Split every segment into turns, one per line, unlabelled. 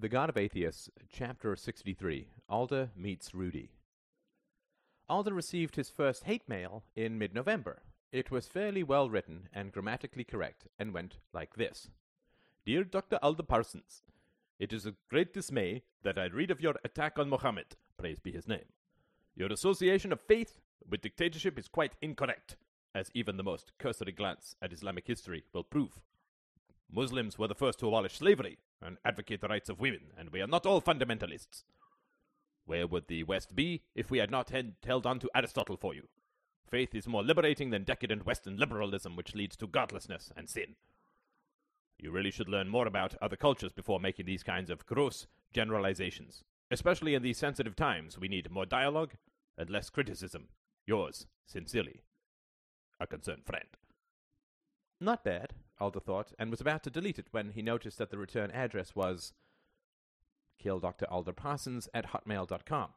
The God of Atheists, Chapter 63 Alder Meets Rudy. Alder received his first hate mail in mid November. It was fairly well written and grammatically correct and went like this Dear Dr. Alder Parsons, it is a great dismay that I read of your attack on Mohammed, praise be his name. Your association of faith with dictatorship is quite incorrect, as even the most cursory glance at Islamic history will prove. Muslims were the first to abolish slavery and advocate the rights of women, and we are not all fundamentalists. Where would the West be if we had not had held on to Aristotle for you? Faith is more liberating than decadent Western liberalism, which leads to godlessness and sin. You really should learn more about other cultures before making these kinds of gross generalizations. Especially in these sensitive times, we need more dialogue and less criticism. Yours, sincerely, a concerned friend. Not bad, Alder thought, and was about to delete it when he noticed that the return address was kill Dr. Alder Parsons at hotmail.com.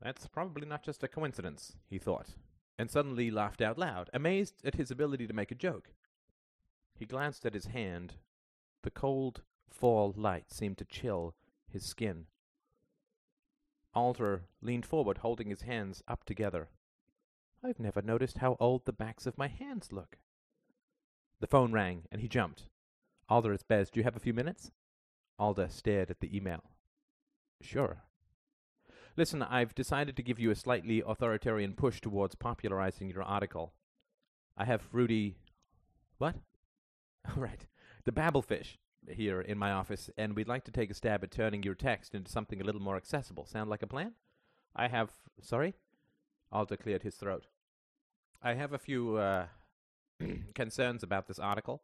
That's probably not just a coincidence, he thought, and suddenly laughed out loud, amazed at his ability to make a joke. He glanced at his hand. The cold fall light seemed to chill his skin. Alder leaned forward, holding his hands up together. I've never noticed how old the backs of my hands look. The phone rang, and he jumped. Alder, it's Bez. Do you have a few minutes? Alder stared at the email. Sure. Listen, I've decided to give you a slightly authoritarian push towards popularizing your article. I have Rudy. What? All right. The Babelfish here in my office, and we'd like to take a stab at turning your text into something a little more accessible. Sound like a plan? I have. Sorry? Alder cleared his throat. I have a few uh, Mm. concerns about this article.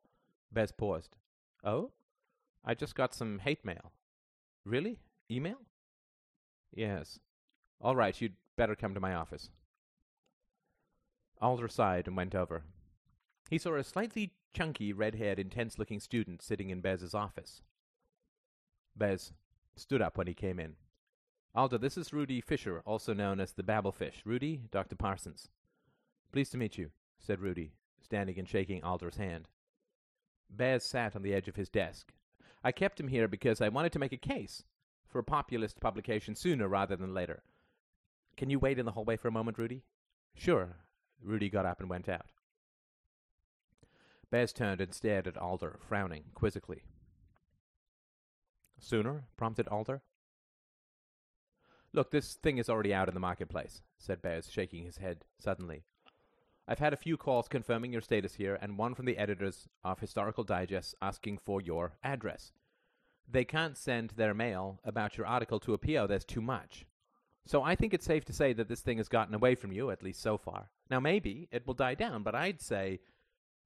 Bez paused. Oh? I just got some hate mail. Really? Email? Yes. All right, you'd better come to my office. Alder sighed and went over. He saw a slightly chunky, red-haired, intense-looking student sitting in Bez's office. Bez stood up when he came in. Alder, this is Rudy Fisher, also known as the Babelfish. Rudy, Dr. Parsons. Pleased to meet you, said Rudy, standing and shaking Alder's hand. Bez sat on the edge of his desk. I kept him here because I wanted to make a case for a populist publication sooner rather than later. Can you wait in the hallway for a moment, Rudy? Sure. Rudy got up and went out. Bez turned and stared at Alder, frowning quizzically. Sooner? prompted Alder. Look, this thing is already out in the marketplace, said Bez, shaking his head suddenly. I've had a few calls confirming your status here, and one from the editors of Historical Digest asking for your address. They can't send their mail about your article to a PO, there's too much. So I think it's safe to say that this thing has gotten away from you, at least so far. Now, maybe it will die down, but I'd say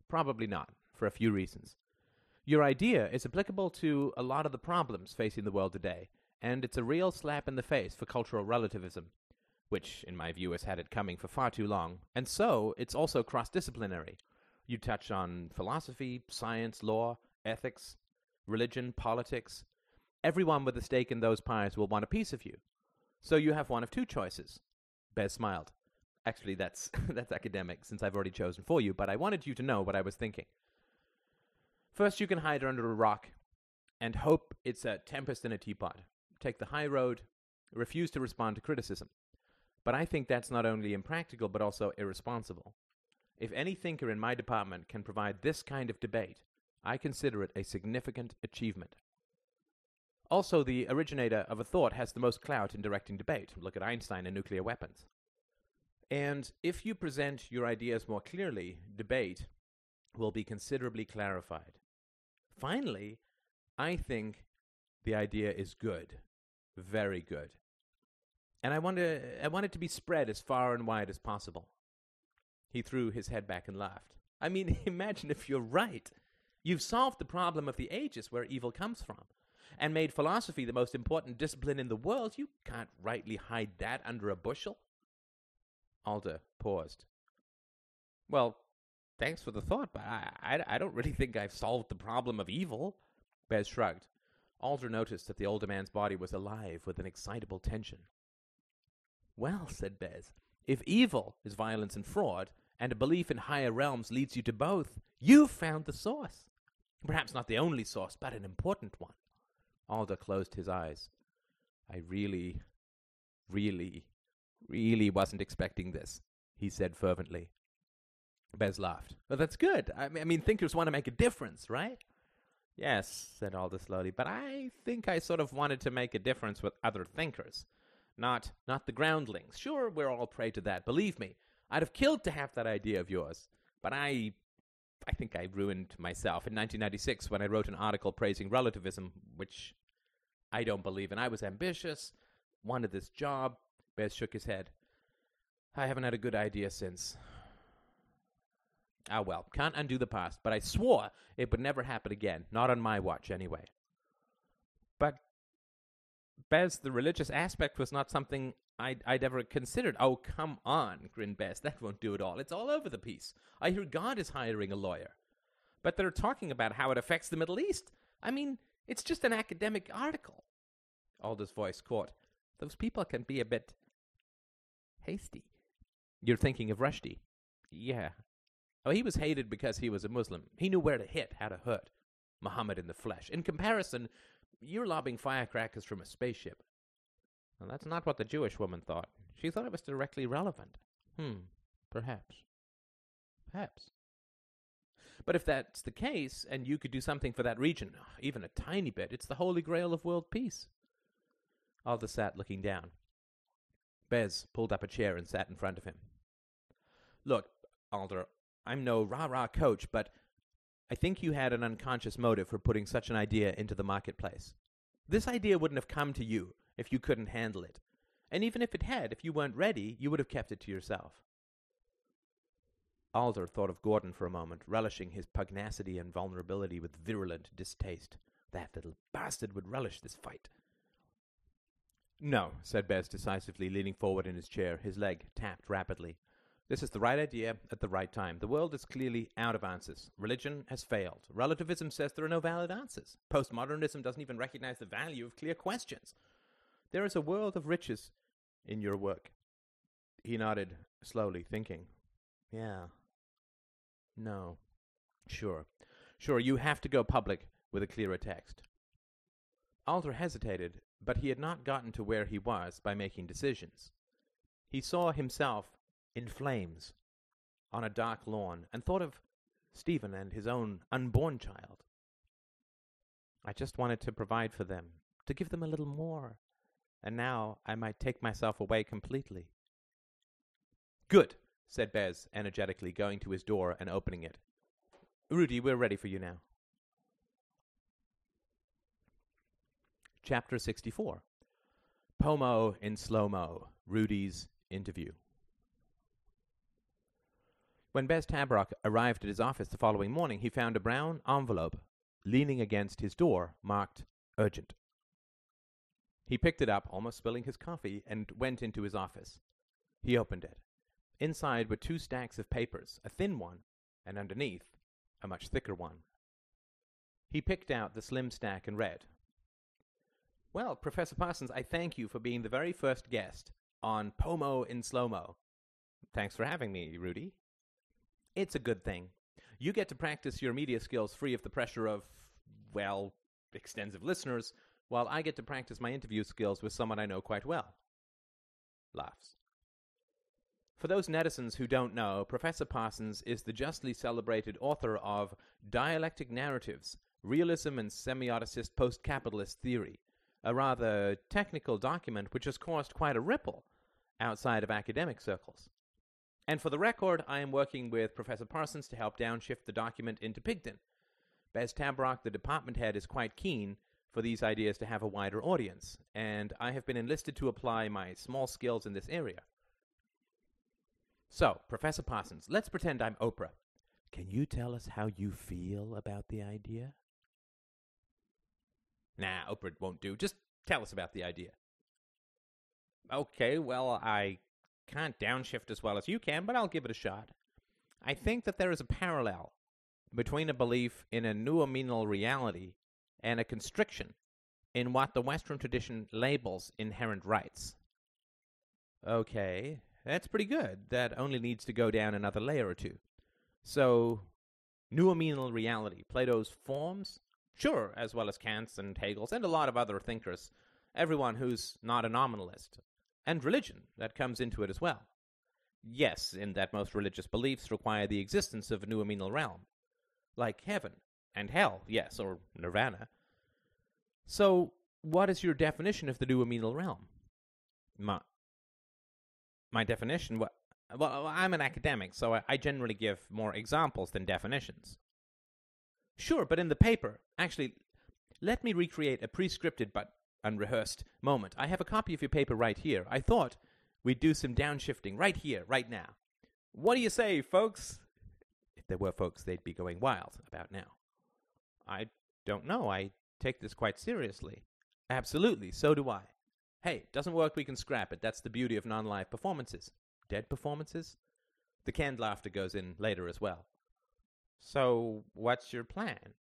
probably not, for a few reasons. Your idea is applicable to a lot of the problems facing the world today, and it's a real slap in the face for cultural relativism, which, in my view, has had it coming for far too long. And so, it's also cross disciplinary. You touch on philosophy, science, law, ethics, religion, politics. Everyone with a stake in those pies will want a piece of you. So you have one of two choices. Bez smiled. Actually, that's that's academic since I've already chosen for you, but I wanted you to know what I was thinking. First, you can hide under a rock and hope it's a tempest in a teapot. Take the high road, refuse to respond to criticism. But I think that's not only impractical but also irresponsible. If any thinker in my department can provide this kind of debate, I consider it a significant achievement. Also, the originator of a thought has the most clout in directing debate. Look at Einstein and nuclear weapons. And if you present your ideas more clearly, debate will be considerably clarified. Finally, I think the idea is good, very good. And I want, to, I want it to be spread as far and wide as possible. He threw his head back and laughed. I mean, imagine if you're right. You've solved the problem of the ages where evil comes from and made philosophy the most important discipline in the world. You can't rightly hide that under a bushel. Alder paused. Well, thanks for the thought, but I, I, I don't really think I've solved the problem of evil. Bez shrugged. Alder noticed that the older man's body was alive with an excitable tension. Well, said Bez, if evil is violence and fraud, and a belief in higher realms leads you to both, you've found the source. Perhaps not the only source, but an important one. Alder closed his eyes. I really, really, really wasn't expecting this, he said fervently. Bez laughed. Well, that's good. I mean, I mean, thinkers want to make a difference, right? Yes, said Alder slowly, but I think I sort of wanted to make a difference with other thinkers. Not, not the groundlings. Sure, we're all prey to that. Believe me, I'd have killed to have that idea of yours. But I, I think I ruined myself in 1996 when I wrote an article praising relativism, which I don't believe in. I was ambitious, wanted this job. Bez shook his head. I haven't had a good idea since. Ah, well, can't undo the past, but I swore it would never happen again. Not on my watch, anyway. But, Bez, the religious aspect was not something I'd, I'd ever considered. Oh, come on, grinned Bez. That won't do it all. It's all over the piece. I hear God is hiring a lawyer. But they're talking about how it affects the Middle East. I mean, it's just an academic article. Alder's voice caught. Those people can be a bit hasty. You're thinking of Rushdie. Yeah, Oh, he was hated because he was a Muslim. He knew where to hit, how to hurt. Muhammad in the flesh. In comparison, you're lobbing firecrackers from a spaceship. Well, that's not what the Jewish woman thought. She thought it was directly relevant. Hmm, perhaps. Perhaps. But if that's the case, and you could do something for that region, even a tiny bit, it's the holy grail of world peace. Alder sat looking down. Bez pulled up a chair and sat in front of him. Look, Alder, I'm no rah rah coach, but I think you had an unconscious motive for putting such an idea into the marketplace. This idea wouldn't have come to you if you couldn't handle it. And even if it had, if you weren't ready, you would have kept it to yourself. Alder thought of Gordon for a moment, relishing his pugnacity and vulnerability with virulent distaste. That little bastard would relish this fight. No, said Bez decisively, leaning forward in his chair, his leg tapped rapidly. This is the right idea at the right time. The world is clearly out of answers. Religion has failed. Relativism says there are no valid answers. Postmodernism doesn't even recognize the value of clear questions. There is a world of riches in your work. He nodded slowly, thinking. Yeah. No. Sure. Sure, you have to go public with a clearer text. Alder hesitated, but he had not gotten to where he was by making decisions. He saw himself in flames on a dark lawn and thought of Stephen and his own unborn child. I just wanted to provide for them, to give them a little more, and now I might take myself away completely. Good, said Bez energetically, going to his door and opening it. Rudy, we're ready for you now. Chapter 64 Pomo in Slow Mo Rudy's Interview. When Bez Tabrock arrived at his office the following morning, he found a brown envelope leaning against his door marked urgent. He picked it up, almost spilling his coffee, and went into his office. He opened it. Inside were two stacks of papers, a thin one, and underneath, a much thicker one. He picked out the slim stack and read Well, Professor Parsons, I thank you for being the very first guest on Pomo in Slow Mo. Thanks for having me, Rudy. It's a good thing. You get to practice your media skills free of the pressure of, well, extensive listeners, while I get to practice my interview skills with someone I know quite well. Laughs. For those netizens who don't know, Professor Parsons is the justly celebrated author of Dialectic Narratives Realism and Semioticist Post Capitalist Theory, a rather technical document which has caused quite a ripple outside of academic circles. And for the record, I am working with Professor Parsons to help downshift the document into Pigton. Bez Tabrock, the department head, is quite keen for these ideas to have a wider audience, and I have been enlisted to apply my small skills in this area. So, Professor Parsons, let's pretend I'm Oprah. Can you tell us how you feel about the idea? Nah, Oprah won't do. Just tell us about the idea. Okay, well, I can't downshift as well as you can, but I'll give it a shot. I think that there is a parallel between a belief in a new noumenal reality and a constriction in what the Western tradition labels inherent rights. Okay, that's pretty good. That only needs to go down another layer or two. So, new noumenal reality, Plato's forms, Sure, as well as Kant's and Hegel's and a lot of other thinkers. Everyone who's not a nominalist. And religion, that comes into it as well. Yes, in that most religious beliefs require the existence of a new noumenal realm. Like heaven and hell, yes, or nirvana. So, what is your definition of the new noumenal realm? My, my definition? Well, well, I'm an academic, so I, I generally give more examples than definitions. Sure, but in the paper, actually, let me recreate a pre-scripted but unrehearsed moment. I have a copy of your paper right here. I thought we'd do some downshifting right here, right now. What do you say, folks? If there were folks, they'd be going wild about now. I don't know. I take this quite seriously. Absolutely, so do I. Hey, doesn't work, we can scrap it. That's the beauty of non live performances. Dead performances? The canned laughter goes in later as well. So, what's your plan?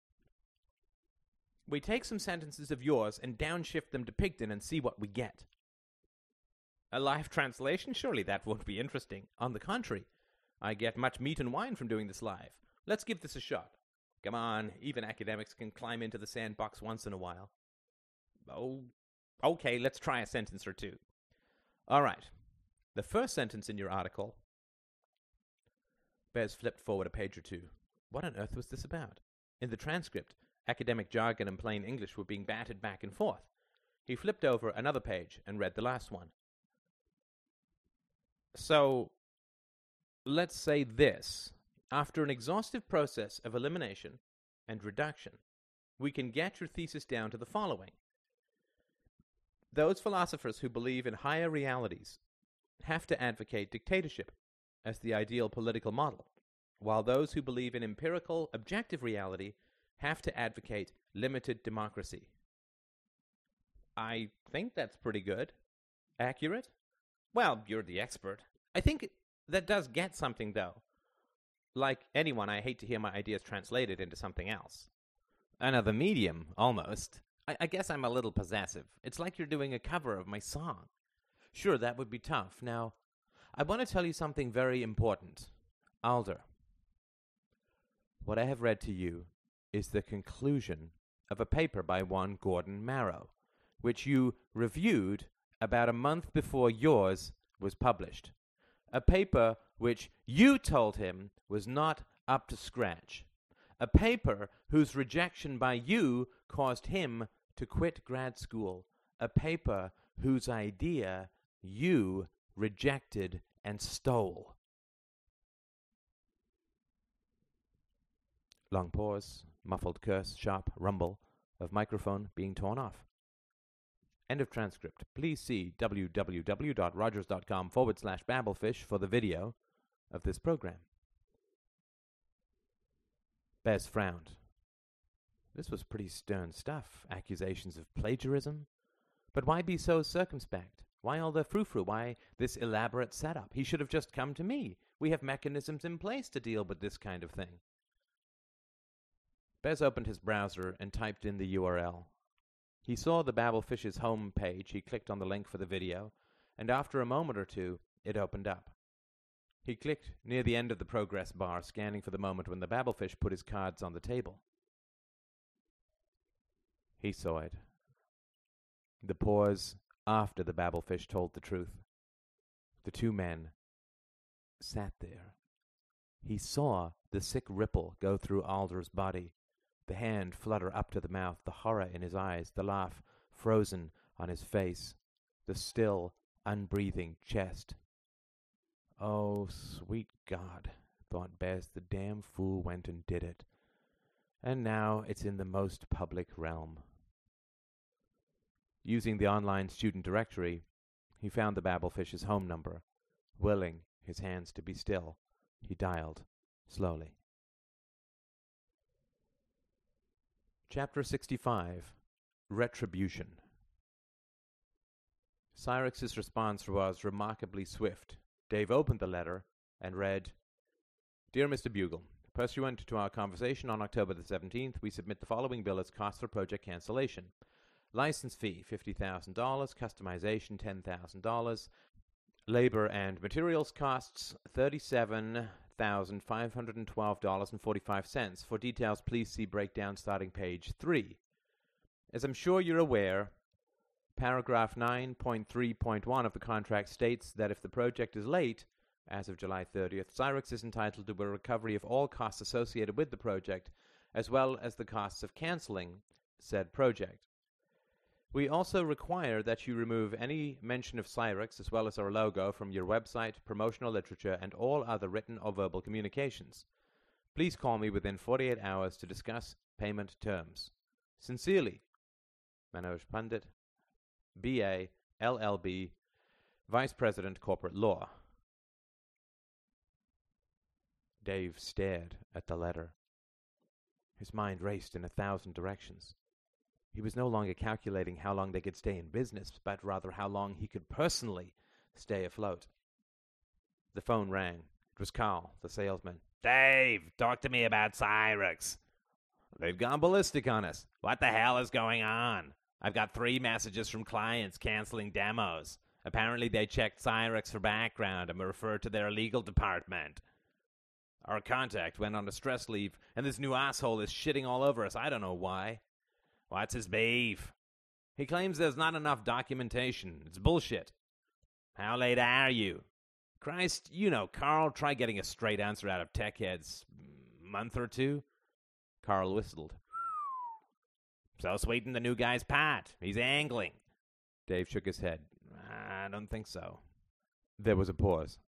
We take some sentences of yours and downshift them to Picton and see what we get. A live translation? Surely that won't be interesting. On the contrary, I get much meat and wine from doing this live. Let's give this a shot. Come on, even academics can climb into the sandbox once in a while. Oh, okay, let's try a sentence or two. All right. The first sentence in your article. Bez flipped forward a page or two. What on earth was this about? In the transcript, academic jargon and plain English were being battered back and forth. He flipped over another page and read the last one. So, let's say this. After an exhaustive process of elimination and reduction, we can get your thesis down to the following. Those philosophers who believe in higher realities have to advocate dictatorship as the ideal political model, while those who believe in empirical, objective reality have to advocate limited democracy. I think that's pretty good. Accurate? Well, you're the expert. I think that does get something, though. Like anyone, I hate to hear my ideas translated into something else. Another medium, almost. I, I guess I'm a little possessive. It's like you're doing a cover of my song. Sure, that would be tough. Now, I want to tell you something very important. Alder, what I have read to you is the conclusion of a paper by one Gordon Marrow, which you reviewed about a month before yours was published. A paper which you told him was not up to scratch. A paper whose rejection by you caused him to quit grad school. A paper whose idea you rejected and stole. Long pause, muffled curse, sharp rumble of microphone being torn off. End of transcript. Please see www.rogers.com forward slash babblefish for the video of this program. Bez frowned. This was pretty stern stuff. Accusations of plagiarism. But why be so circumspect? Why all the frou-frou? Why this elaborate setup? He should have just come to me. We have mechanisms in place to deal with this kind of thing. Bez opened his browser and typed in the URL. He saw the Babelfish's home page. He clicked on the link for the video, and after a moment or two, it opened up. He clicked near the end of the progress bar, scanning for the moment when the Babelfish put his cards on the table. He saw it. The pause after the Babelfish told the truth. The two men sat there. He saw the sick ripple go through Alder's body, the hand flutter up to the mouth, the horror in his eyes, the laugh frozen on his face, the still, unbreathing chest. Oh, sweet God, thought Bez, the damn fool went and did it. And now it's in the most public realm. Using the online student directory, he found the Babelfish's home number. Willing his hands to be still, he dialed slowly. Chapter 65 Retribution Cyrex's response was remarkably swift. Dave opened the letter and read Dear Mr. Bugle, Pursuant to our conversation on October the 17th, we submit the following bill as cost for project cancellation. License fee $50,000, customization $10,000, labor and materials costs $37,000 $1,512.45. For details, please see breakdown starting page 3. As I'm sure you're aware, paragraph 9.3.1 of the contract states that if the project is late, as of July 30th, Cyrex is entitled to a recovery of all costs associated with the project, as well as the costs of canceling said project. We also require that you remove any mention of Cyrex as well as our logo from your website, promotional literature, and all other written or verbal communications. Please call me within 48 hours to discuss payment terms. Sincerely, Manoj Pandit, BA, LLB, Vice President Corporate Law. Dave stared at the letter. His mind raced in a thousand directions. He was no longer calculating how long they could stay in business, but rather how long he could personally stay afloat. The phone rang. It was Carl, the salesman.
Dave, talk to me about Cyrex.
They've gone ballistic on us.
What the hell is going on? I've got three messages from clients canceling demos. Apparently, they checked Cyrex for background and were referred to their legal department.
Our contact went on a stress leave, and this new asshole is shitting all over us. I don't know why.
What's his beef?
He claims there's not enough documentation. It's bullshit.
How late are you?
Christ, you know, Carl, try getting a straight answer out of tech heads. Month or two? Carl whistled.
So sweeten the new guy's pot. He's angling.
Dave shook his head. I don't think so. There was a pause.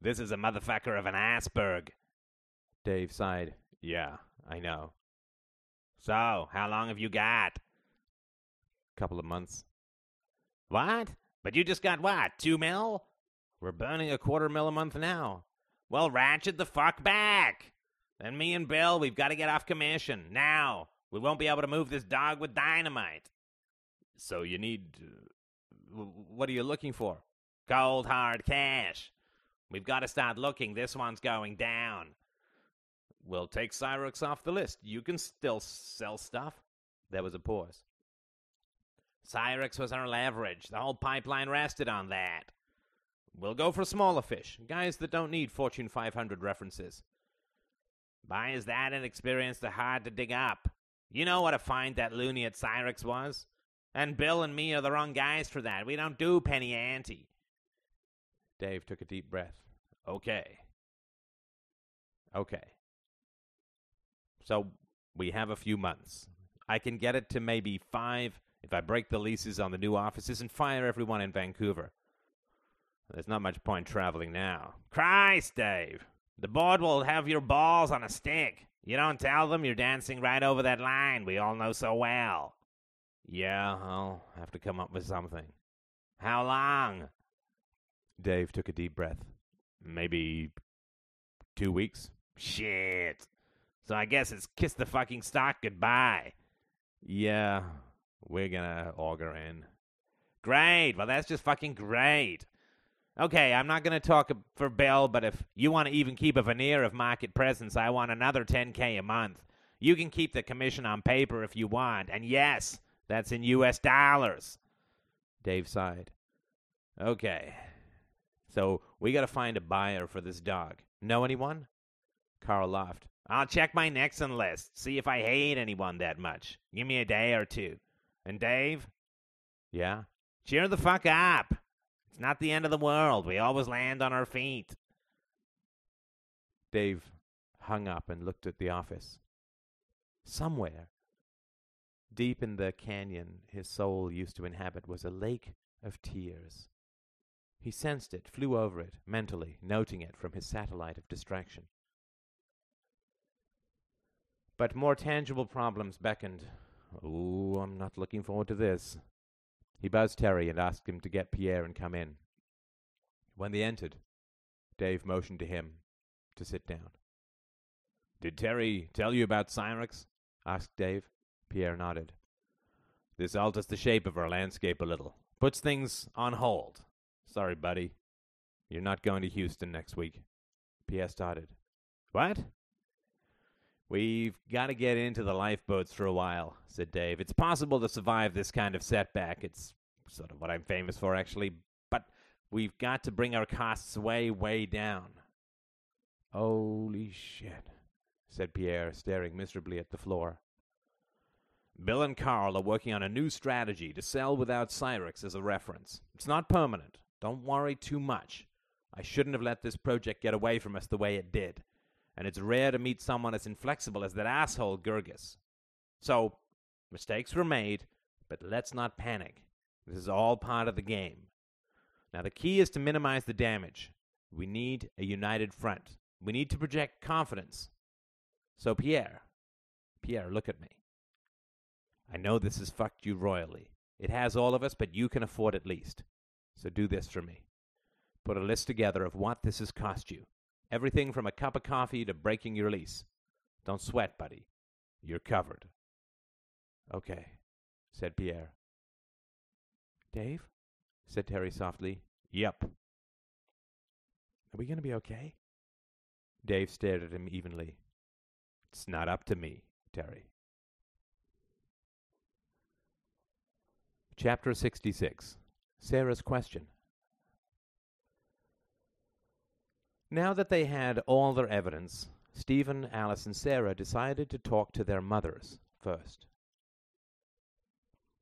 This is a motherfucker of an Asperg.
Dave sighed. Yeah, I know.
So, how long have you got?
Couple of months.
What? But you just got what? Two mil?
We're burning a quarter mil a month now.
Well, ratchet the fuck back. And me and Bill, we've got to get off commission. Now. We won't be able to move this dog with dynamite.
So you need. Uh, what are you looking for?
Cold hard cash. We've got to start looking. This one's going down.
We'll take Cyrex off the list. You can still sell stuff. There was a pause.
Cyrex was our leverage. The whole pipeline rested on that.
We'll go for smaller fish, guys that don't need Fortune 500 references.
Is that inexperienced to hard to dig up? You know what a find that loony at Cyrex was? And Bill and me are the wrong guys for that. We don't do penny ante.
Dave took a deep breath. Okay. Okay. So we have a few months. I can get it to maybe five if I break the leases on the new offices and fire everyone in Vancouver. There's not much point traveling now.
Christ, Dave. The board will have your balls on a stick. You don't tell them you're dancing right over that line we all know so well.
Yeah, I'll have to come up with something.
How long?
Dave took a deep breath. Maybe two weeks.
Shit. So I guess it's kiss the fucking stock goodbye.
Yeah, we're gonna auger in.
Great. Well, that's just fucking great. Okay, I'm not going to talk for Bill, but if you want to even keep a veneer of market presence, I want another 10K a month. You can keep the commission on paper if you want. And yes, that's in US dollars.
Dave sighed. Okay. So we got to find a buyer for this dog. Know anyone? Carl laughed.
I'll check my Nexon list, see if I hate anyone that much. Give me a day or two. And Dave?
Yeah?
Cheer the fuck up. It's not the end of the world. We always land on our feet.
Dave hung up and looked at the office. Somewhere, deep in the canyon his soul used to inhabit, was a lake of tears. He sensed it, flew over it, mentally, noting it from his satellite of distraction. But more tangible problems beckoned. Oh, I'm not looking forward to this. He buzzed Terry and asked him to get Pierre and come in. When they entered, Dave motioned to him to sit down. Did Terry tell you about Cyrex? asked Dave. Pierre nodded. This alters the shape of our landscape a little. Puts things on hold. Sorry, buddy. You're not going to Houston next week. Pierre started. What? We've got to get into the lifeboats for a while, said Dave. It's possible to survive this kind of setback. It's sort of what I'm famous for, actually. But we've got to bring our costs way, way down. Holy shit, said Pierre, staring miserably at the floor.
Bill and Carl are working on a new strategy to sell without Cyrex as a reference. It's not permanent. Don't worry too much. I shouldn't have let this project get away from us the way it did. And it's rare to meet someone as inflexible as that asshole Gurgis. So, mistakes were made, but let's not panic. This is all part of the game. Now, the key is to minimize the damage. We need a united front. We need to project confidence. So, Pierre, Pierre, look at me. I know this has fucked you royally. It has all of us, but you can afford it least. So do this for me. Put a list together of what this has cost you. Everything from a cup of coffee to breaking your lease. Don't sweat, buddy. You're covered.
Okay, said Pierre. Dave? said Terry softly.
Yep.
Are we going to be okay?
Dave stared at him evenly. It's not up to me, Terry.
Chapter 66 Sarah's Question Now that they had all their evidence, Stephen, Alice, and Sarah decided to talk to their mothers first.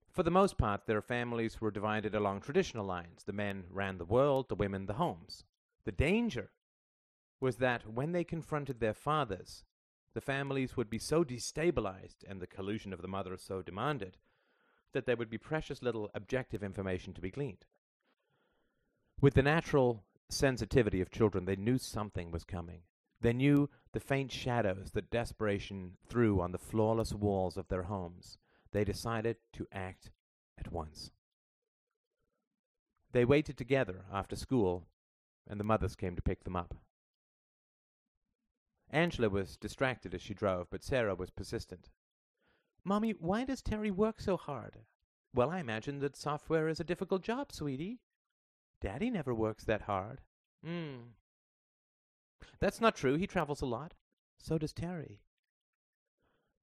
For the most part, their families were divided along traditional lines. The men ran the world, the women the homes. The danger was that when they confronted their fathers, the families would be so destabilized and the collusion of the mothers so demanded that there would be precious little objective information to be gleaned. With the natural sensitivity of children, they knew something was coming. They knew the faint shadows that desperation threw on the flawless walls of their homes. They decided to act at once. They waited together after school, and the mothers came to pick them up. Angela was distracted as she drove, but Sarah was persistent. Mommy, why does Terry work so hard? Well, I imagine that software is a difficult job, sweetie. Daddy never works that hard. Hmm. That's not true. He travels a lot. So does Terry.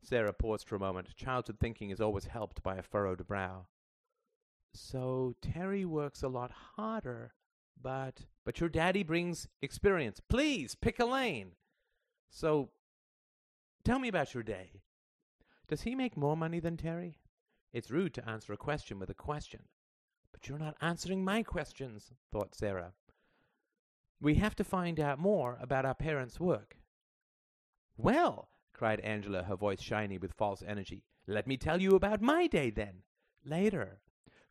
Sarah paused for a moment. Childhood thinking is always helped by a furrowed brow. So Terry works a lot harder, but but your daddy brings experience. Please pick a lane. So tell me about your day. Does he make more money than Terry? It's rude to answer a question with a question. But you're not answering my questions, thought Sarah. We have to find out more about our parents' work. Well, cried Angela, her voice shiny with false energy, let me tell you about my day then. Later.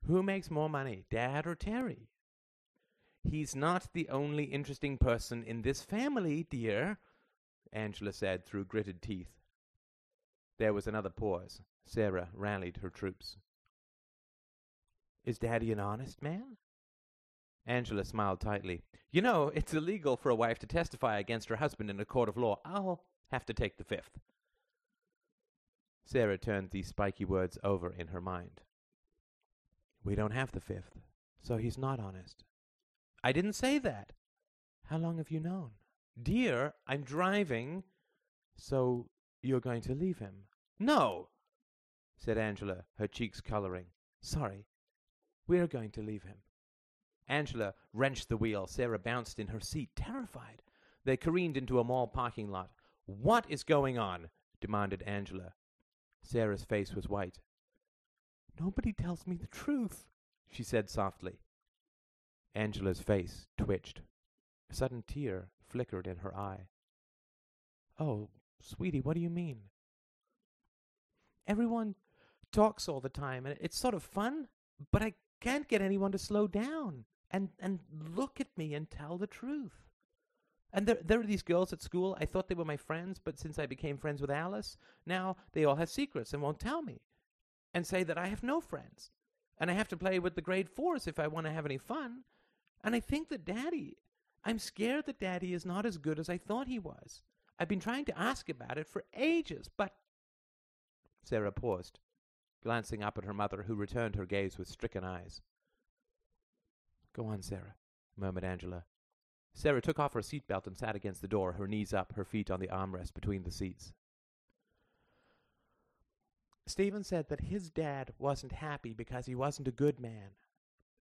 Who makes more money, Dad or Terry? He's not the only interesting person in this family, dear, Angela said through gritted teeth. There was another pause. Sarah rallied her troops. Is Daddy an honest man? Angela smiled tightly. You know, it's illegal for a wife to testify against her husband in a court of law. I'll have to take the fifth. Sarah turned these spiky words over in her mind. We don't have the fifth, so he's not honest. I didn't say that. How long have you known? Dear, I'm driving. So you're going to leave him? No, said Angela, her cheeks coloring. Sorry. We're going to leave him. Angela wrenched the wheel. Sarah bounced in her seat, terrified. They careened into a mall parking lot. What is going on? demanded Angela. Sarah's face was white. Nobody tells me the truth, she said softly. Angela's face twitched. A sudden tear flickered in her eye. Oh, sweetie, what do you mean? Everyone talks all the time, and it's sort of fun, but I can't get anyone to slow down and, and look at me and tell the truth. And there, there are these girls at school. I thought they were my friends, but since I became friends with Alice, now they all have secrets and won't tell me and say that I have no friends. And I have to play with the grade fours if I want to have any fun. And I think that Daddy, I'm scared that Daddy is not as good as I thought he was. I've been trying to ask about it for ages, but. Sarah paused, glancing up at her mother, who returned her gaze with stricken eyes. Go on, Sarah, murmured Angela. Sarah took off her seat belt and sat against the door, her knees up, her feet on the armrest between the seats. Stephen said that his dad wasn't happy because he wasn't a good man.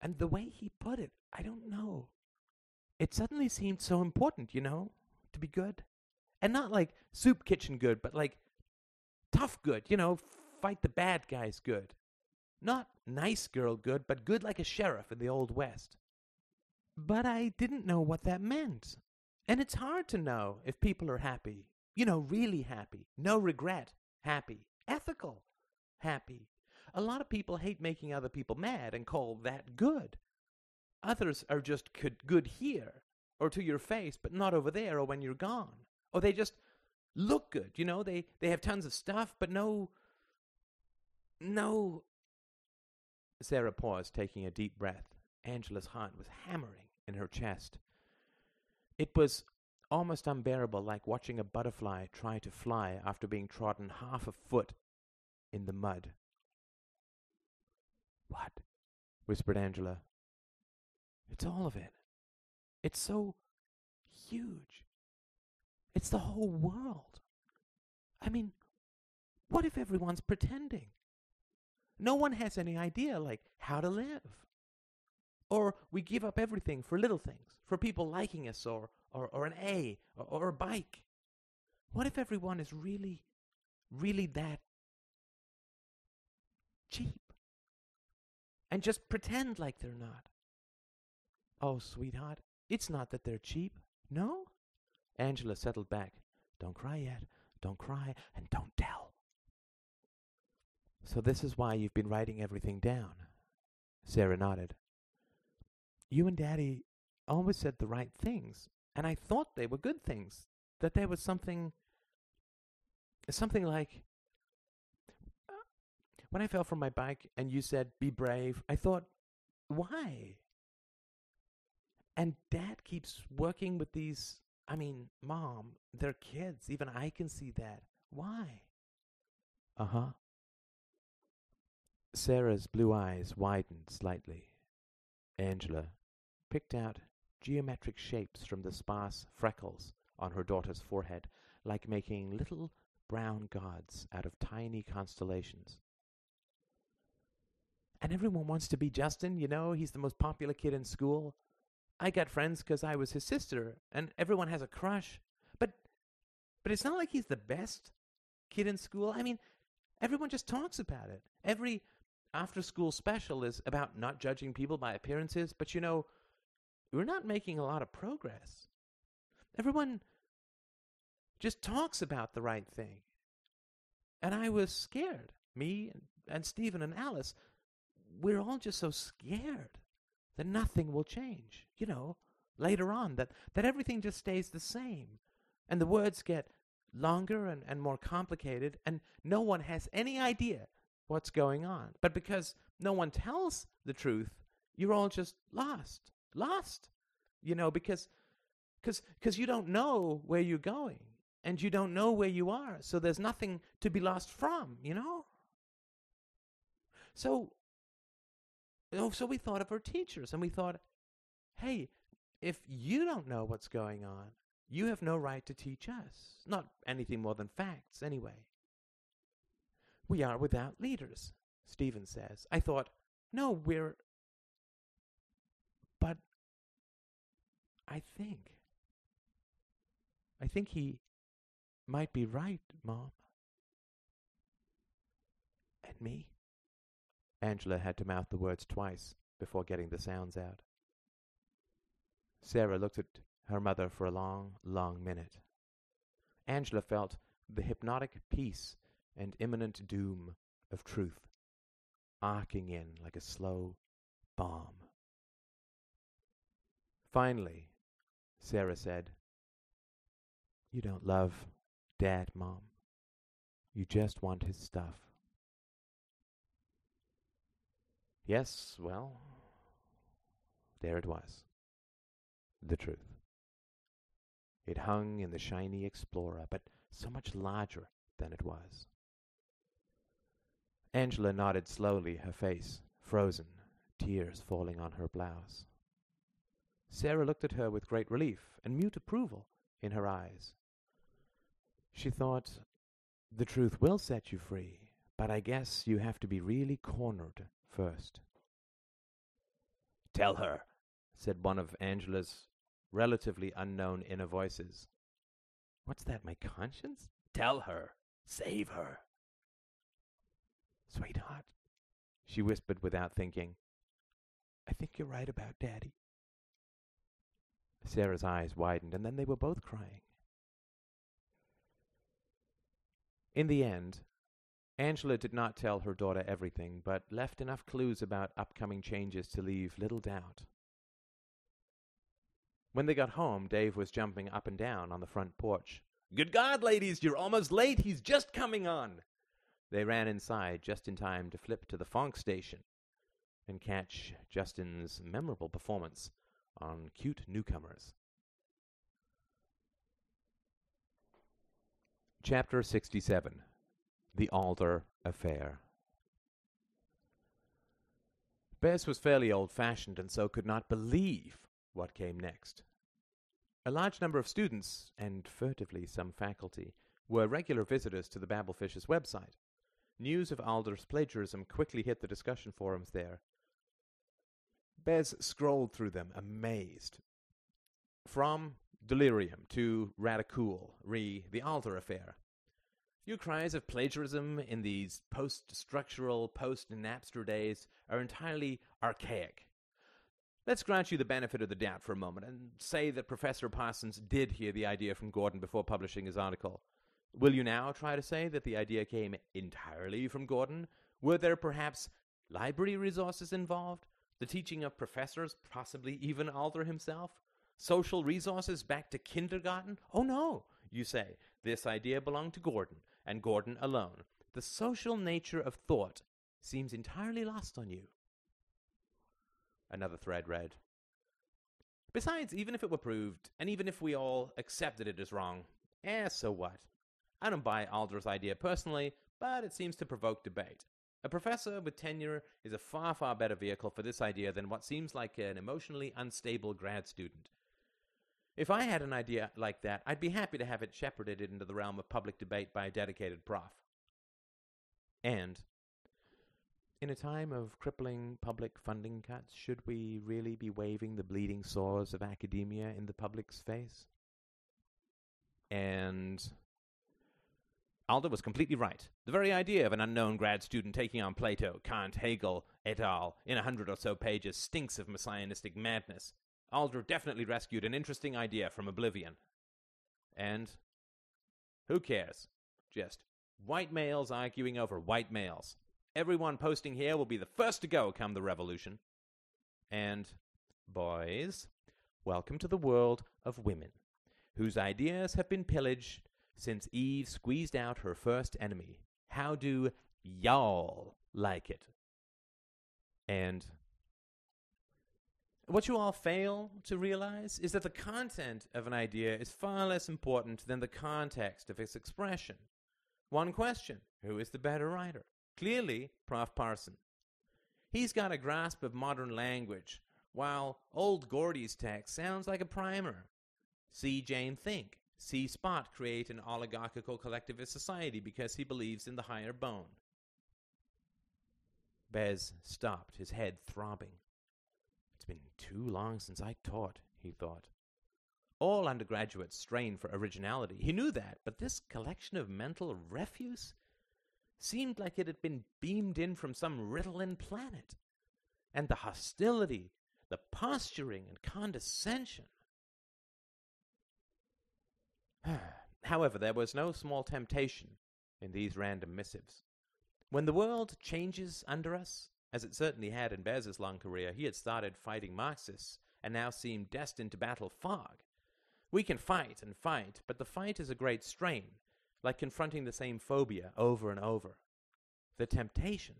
And the way he put it, I don't know. It suddenly seemed so important, you know, to be good. And not like soup kitchen good, but like tough good, you know, fight the bad guys good. Not nice girl good, but good like a sheriff in the Old West. But I didn't know what that meant. And it's hard to know if people are happy. You know, really happy. No regret. Happy. Ethical. Happy. A lot of people hate making other people mad and call that good. Others are just good, here or to your face, but not over there or when you're gone. Or they just look good, you know? They they have tons of stuff, but no no Sarah paused, taking a deep breath. Angela's heart was hammering in her chest. It was almost unbearable, like watching a butterfly try to fly after being trodden half a foot in the mud. What? whispered Angela. It's all of it. It's so huge. It's the whole world. I mean, what if everyone's pretending? No one has any idea, like, how to live. Or we give up everything for little things, for people liking us, or, or, or an A, or, or a bike. What if everyone is really, really that cheap? And just pretend like they're not. Oh, sweetheart, it's not that they're cheap. No? Angela settled back. Don't cry yet. Don't cry, and don't tell. So this is why you've been writing everything down. Sarah nodded. You and Daddy always said the right things, and I thought they were good things. That there was something. something like. When I fell from my bike and you said, be brave, I thought, why? And Dad keeps working with these. I mean, Mom, they're kids. Even I can see that. Why? Uh huh. Sarah's blue eyes widened slightly. Angela picked out geometric shapes from the sparse freckles on her daughter's forehead, like making little brown gods out of tiny constellations. And everyone wants to be Justin, you know, he's the most popular kid in school. I got friends because I was his sister, and everyone has a crush. But, but it's not like he's the best kid in school. I mean, everyone just talks about it. Every after school special is about not judging people by appearances, but you know, we're not making a lot of progress. Everyone just talks about the right thing. And I was scared. Me and, and Stephen and Alice, we're all just so scared that nothing will change. You know, later on, that, that everything just stays the same. And the words get longer and, and more complicated, and no one has any idea what's going on. But because no one tells the truth, you're all just lost. Lost. You know, because cause, cause you don't know where you're going and you don't know where you are. So there's nothing to be lost from, you know? So, oh, so we thought of our teachers and we thought, hey, if you don't know what's going on, you have no right to teach us. Not anything more than facts, anyway. We are without leaders, Stephen says. I thought, no, we're. But I think. I think he might be right, Mom. And me? Angela had to mouth the words twice before getting the sounds out. Sarah looked at her mother for a long, long minute. Angela felt the hypnotic peace and imminent doom of truth, arcing in like a slow bomb. Finally, Sarah said, You don't love Dad, Mom. You just want his stuff. Yes, well, there it was. The truth. It hung in the shiny Explorer, but so much larger than it was. Angela nodded slowly, her face frozen, tears falling on her blouse. Sarah looked at her with great relief and mute approval in her eyes. She thought, The truth will set you free, but I guess you have to be really cornered first. Tell her, said one of Angela's relatively unknown inner voices. What's that, my conscience? Tell her. Save her. Sweetheart, she whispered without thinking. I think you're right about Daddy. Sarah's eyes widened, and then they were both crying. In the end, Angela did not tell her daughter everything, but left enough clues about upcoming changes to leave little doubt. When they got home, Dave was jumping up and down on the front porch. Good God, ladies, you're almost late. He's just coming on. They ran inside just in time to flip to the Fonk station and catch Justin's memorable performance on cute newcomers. Chapter 67 The Alder Affair. Bez was fairly old fashioned and so could not believe what came next. A large number of students, and furtively some faculty, were regular visitors to the Babelfish's website. News of Alder's plagiarism quickly hit the discussion forums there. Bez scrolled through them, amazed. From Delirium to Radicool, re The Alder Affair. Your cries of plagiarism in these post structural, post Napster days are entirely archaic. Let's grant you the benefit of the doubt for a moment and say that Professor Parsons did hear the idea from Gordon before publishing his article. Will you now try to say that the idea came entirely from Gordon? Were there perhaps library resources involved? The teaching of professors, possibly even Alder himself? Social resources back to kindergarten? Oh no, you say. This idea belonged to Gordon, and Gordon alone. The social nature of thought seems entirely lost on you. Another thread read. Besides, even if it were proved, and even if we all accepted it as wrong, eh, so what? I don't buy Alder's idea personally, but it seems to provoke debate. A professor with tenure is a far, far better vehicle for this idea than what seems like an emotionally unstable grad student. If I had an idea like that, I'd be happy to have it shepherded into the realm of public debate by a dedicated prof. And in a time of crippling public funding cuts, should we really be waving the bleeding sores of academia in the public's face? And Alder was completely right. The very idea of an unknown grad student taking on Plato, Kant, Hegel, et al. in a hundred or so pages stinks of messianistic madness. Alder definitely rescued an interesting idea from oblivion. And who cares? Just white males arguing over white males. Everyone posting here will be the first to go come the revolution. And, boys, welcome to the world of women, whose ideas have been pillaged since Eve squeezed out her first enemy. How do y'all like it? And what you all fail to realize is that the content of an idea is far less important than the context of its expression. One question Who is the better writer? Clearly, Prof. Parson. He's got a grasp of modern language, while old Gordy's text sounds like a primer. See Jane think. See Spot create an oligarchical collectivist society because he believes in the higher bone. Bez stopped, his head throbbing. It's been too long since I taught, he thought. All undergraduates strain for originality. He knew that, but this collection of mental refuse seemed like it had been beamed in from some Ritalin planet. And the hostility, the posturing and condescension. However, there was no small temptation in these random missives. When the world changes under us, as it certainly had in Bez's long career, he had started fighting Marxists and now seemed destined to battle fog. We can fight and fight, but the fight is a great strain, like confronting the same phobia over and over. The temptation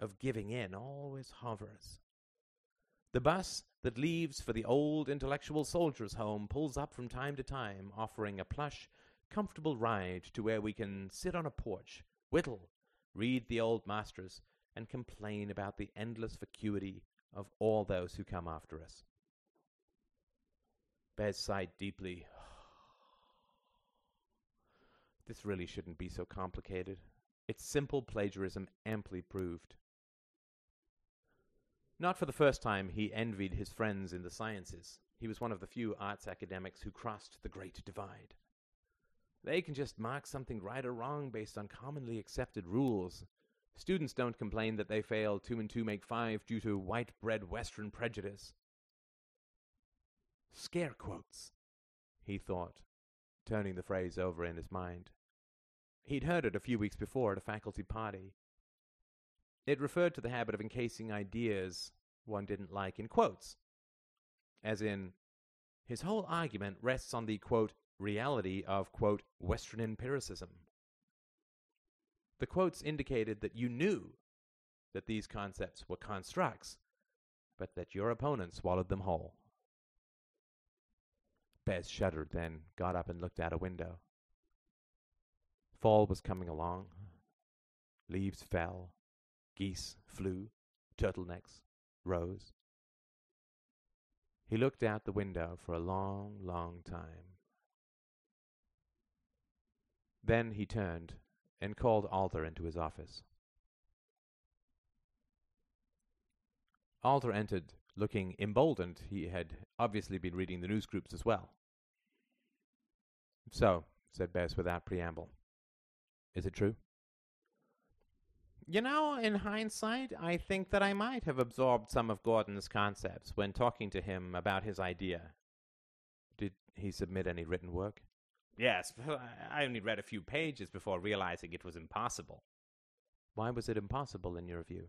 of giving in always hovers. The bus that leaves for the old intellectual soldier's home pulls up from time to time, offering a plush, comfortable ride to where we can sit on a porch, whittle, read the old masters, and complain about the endless vacuity of all those who come after us. Bez sighed deeply. This really shouldn't be so complicated. It's simple plagiarism amply proved. Not for the first time, he envied his friends in the sciences. He was one of the few arts academics who crossed the great divide. They can just mark something right or wrong based on commonly accepted rules. Students don't complain that they fail two and two make five due to white bread Western prejudice. Scare quotes, he thought, turning the phrase over in his mind. He'd heard it a few weeks before at a faculty party. It referred to the habit of encasing ideas one didn't like in quotes, as in, his whole argument rests on the quote, reality of quote, Western empiricism. The quotes indicated that you knew that these concepts were constructs, but that your opponent swallowed them whole. Bez shuddered, then got up and looked out a window. Fall was coming along. Leaves fell. Geese flew. Turtlenecks rose. He looked out the window for a long, long time. Then he turned and called Alder into his office. Alder entered, looking emboldened. He had obviously been reading the news groups as well. So, said Bez without preamble, is it true? You know, in hindsight, I think that I might have absorbed some of Gordon's concepts when talking to him about his idea. Did he submit any written work?
Yes, I only read a few pages before realizing it was impossible.
Why was it impossible in your view?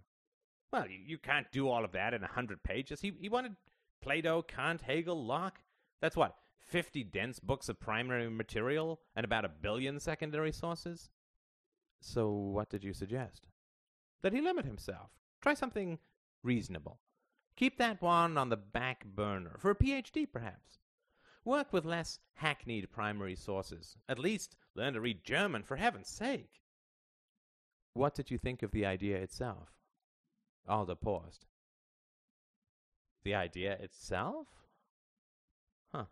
Well, you, you can't do all of that in a hundred pages. He, he wanted Plato, Kant, Hegel, Locke. That's what, 50 dense books of primary material and about a billion secondary sources?
So, what did you suggest?
That he limit himself. Try something reasonable. Keep that one on the back burner, for a PhD perhaps. Work with less hackneyed primary sources. At least learn to read German, for heaven's sake.
What did you think of the idea itself?
Alder paused. The idea itself? Huh.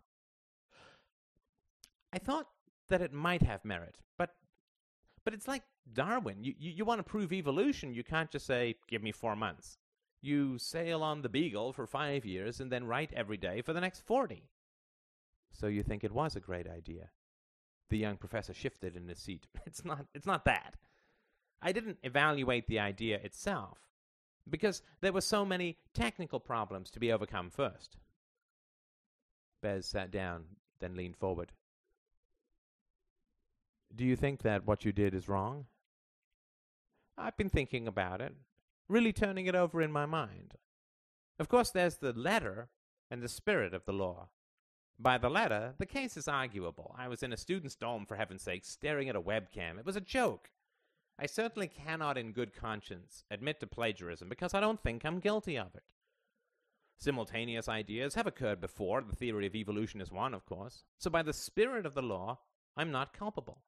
I thought that it might have merit, but but it's like Darwin. You, you, you want to prove evolution, you can't just say, give me four months. You sail on the Beagle for five years and then write every day for the next 40.
So you think it was a great idea?
The young professor shifted in his seat. It's not, it's not that. I didn't evaluate the idea itself because there were so many technical problems to be overcome first.
Bez sat down, then leaned forward. Do you think that what you did is wrong?
I've been thinking about it, really turning it over in my mind. Of course, there's the letter and the spirit of the law. By the letter, the case is arguable. I was in a student's dorm, for heaven's sake, staring at a webcam. It was a joke. I certainly cannot, in good conscience, admit to plagiarism because I don't think I'm guilty of it. Simultaneous ideas have occurred before. The theory of evolution is one, of course. So, by the spirit of the law, I'm not culpable.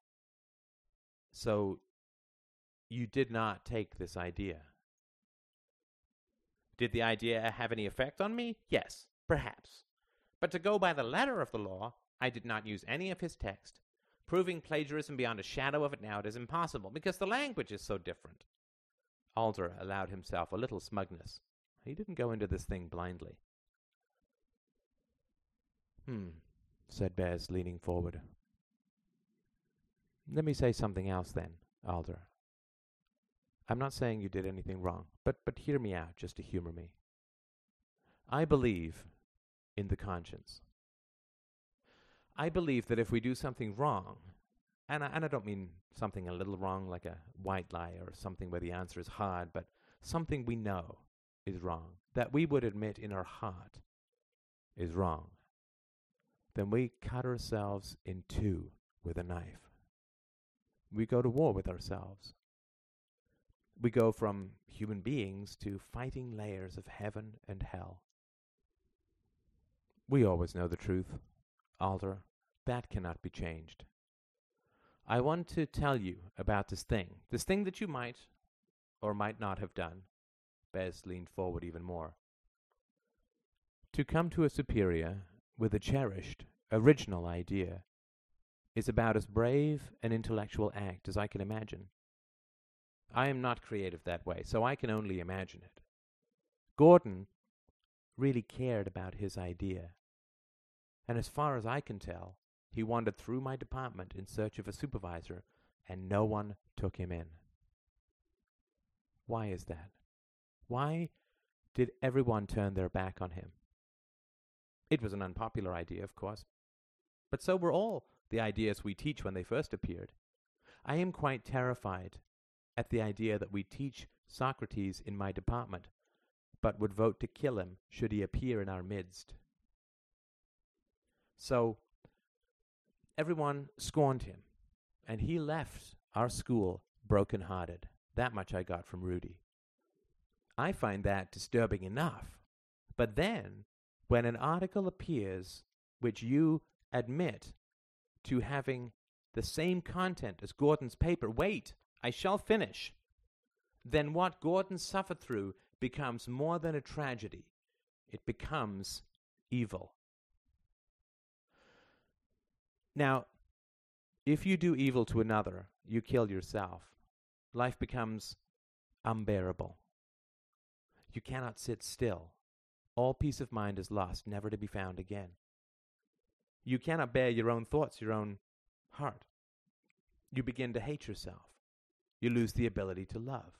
So, you did not take this idea.
Did the idea have any effect on me? Yes, perhaps. But to go by the letter of the law, I did not use any of his text. Proving plagiarism beyond a shadow of a doubt is impossible because the language is so different.
Alder allowed himself a little smugness. He didn't go into this thing blindly. Hmm, said Bez, leaning forward. Let me say something else then, Alder. I'm not saying you did anything wrong, but, but hear me out just to humor me. I believe in the conscience. I believe that if we do something wrong, and I, and I don't mean something a little wrong like a white lie or something where the answer is hard, but something we know is wrong, that we would admit in our heart is wrong, then we cut ourselves in two with a knife. We go to war with ourselves we go from human beings to fighting layers of heaven and hell. We always know the truth, Alder. That cannot be changed. I want to tell you about this thing, this thing that you might or might not have done. Bez leaned forward even more. To come to a superior with a cherished, original idea is about as brave an intellectual act as I can imagine. I am not creative that way, so I can only imagine it. Gordon really cared about his idea. And as far as I can tell, he wandered through my department in search of a supervisor, and no one took him in. Why is that? Why did everyone turn their back on him? It was an unpopular idea, of course, but so were all the ideas we teach when they first appeared. I am quite terrified at the idea that we teach Socrates in my department, but would vote to kill him should he appear in our midst. So everyone scorned him, and he left our school broken hearted. That much I got from Rudy. I find that disturbing enough. But then, when an article appears which you admit to having the same content as Gordon's paper, wait, I shall finish. Then what Gordon suffered through becomes more than a tragedy, it becomes evil. Now, if you do evil to another, you kill yourself. Life becomes unbearable. You cannot sit still. All peace of mind is lost, never to be found again. You cannot bear your own thoughts, your own heart. You begin to hate yourself. You lose the ability to love.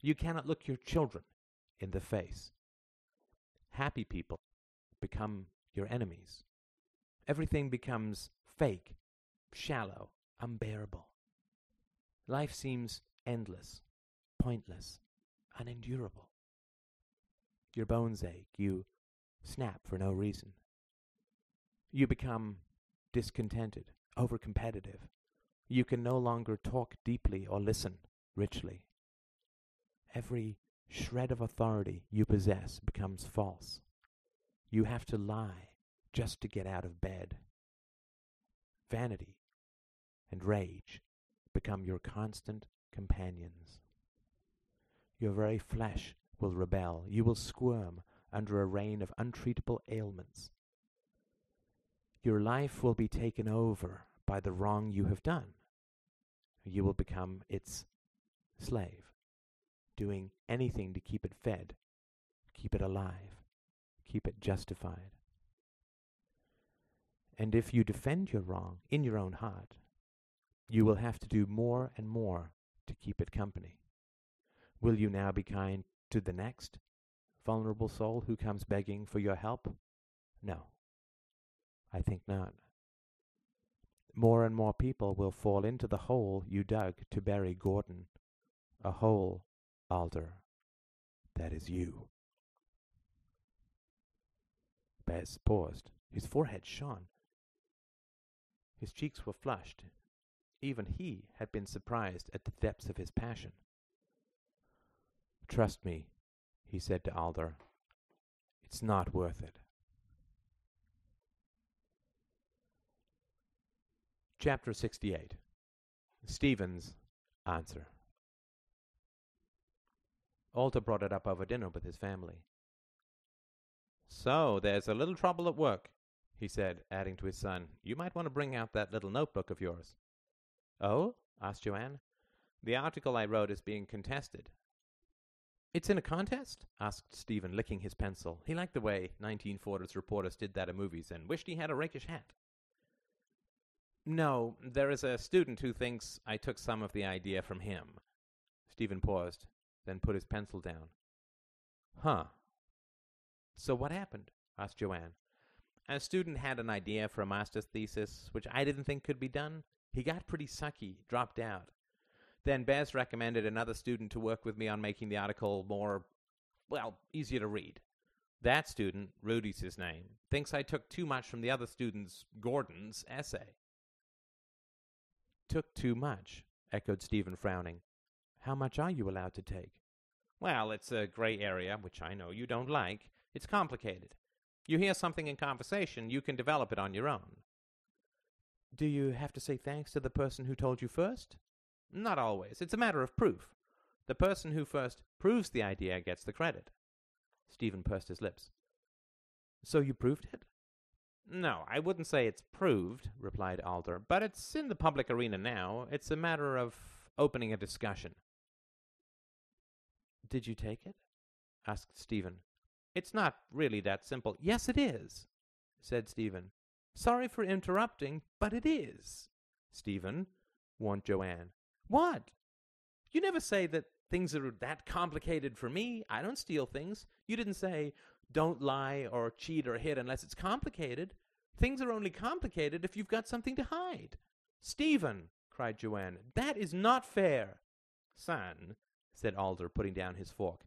You cannot look your children in the face. Happy people become your enemies. Everything becomes fake, shallow, unbearable. Life seems endless, pointless, unendurable. Your bones ache, you snap for no reason. You become discontented, overcompetitive. You can no longer talk deeply or listen richly. Every shred of authority you possess becomes false. You have to lie just to get out of bed. Vanity and rage become your constant companions. Your very flesh will rebel. You will squirm under a reign of untreatable ailments. Your life will be taken over by the wrong you have done. You will become its slave, doing anything to keep it fed, keep it alive, keep it justified. And if you defend your wrong in your own heart, you will have to do more and more to keep it company. Will you now be kind to the next vulnerable soul who comes begging for your help? No, I think not. More and more people will fall into the hole you dug to bury Gordon, a hole, Alder, that is you. Bez paused. His forehead shone. His cheeks were flushed. Even he had been surprised at the depths of his passion. Trust me, he said to Alder. It's not worth it. Chapter 68 Stephen's Answer Alder brought it up over dinner with his family. So, there's a little trouble at work, he said, adding to his son, You might want to bring out that little notebook of yours. Oh? asked Joanne. The article I wrote is being contested. It's in a contest? asked Stephen, licking his pencil. He liked the way 1940s reporters did that in movies and wished he had a rakish hat. No, there is a student who thinks I took some of the idea from him. Stephen paused, then put his pencil down. Huh. So what happened? asked Joanne. A student had an idea for a master's thesis, which I didn't think could be done. He got pretty sucky, dropped out. Then Bez recommended another student to work with me on making the article more, well, easier to read. That student, Rudy's his name, thinks I took too much from the other student's, Gordon's, essay. Took too much, echoed Stephen, frowning. How much are you allowed to take? Well, it's a gray area, which I know you don't like. It's complicated. You hear something in conversation, you can develop it on your own. Do you have to say thanks to the person who told you first? Not always. It's a matter of proof. The person who first proves the idea gets the credit. Stephen pursed his lips. So you proved it? No, I wouldn't say it's proved, replied Alder, but it's in the public arena now. It's a matter of opening a discussion. Did you take it? asked Stephen. It's not really that simple. Yes, it is, said Stephen. Sorry for interrupting, but it is. Stephen, warned Joanne. What? You never say that things are that complicated for me. I don't steal things. You didn't say, don't lie or cheat or hit unless it's complicated. Things are only complicated if you've got something to hide. Stephen, cried Joanne, that is not fair. Son, said Alder, putting down his fork,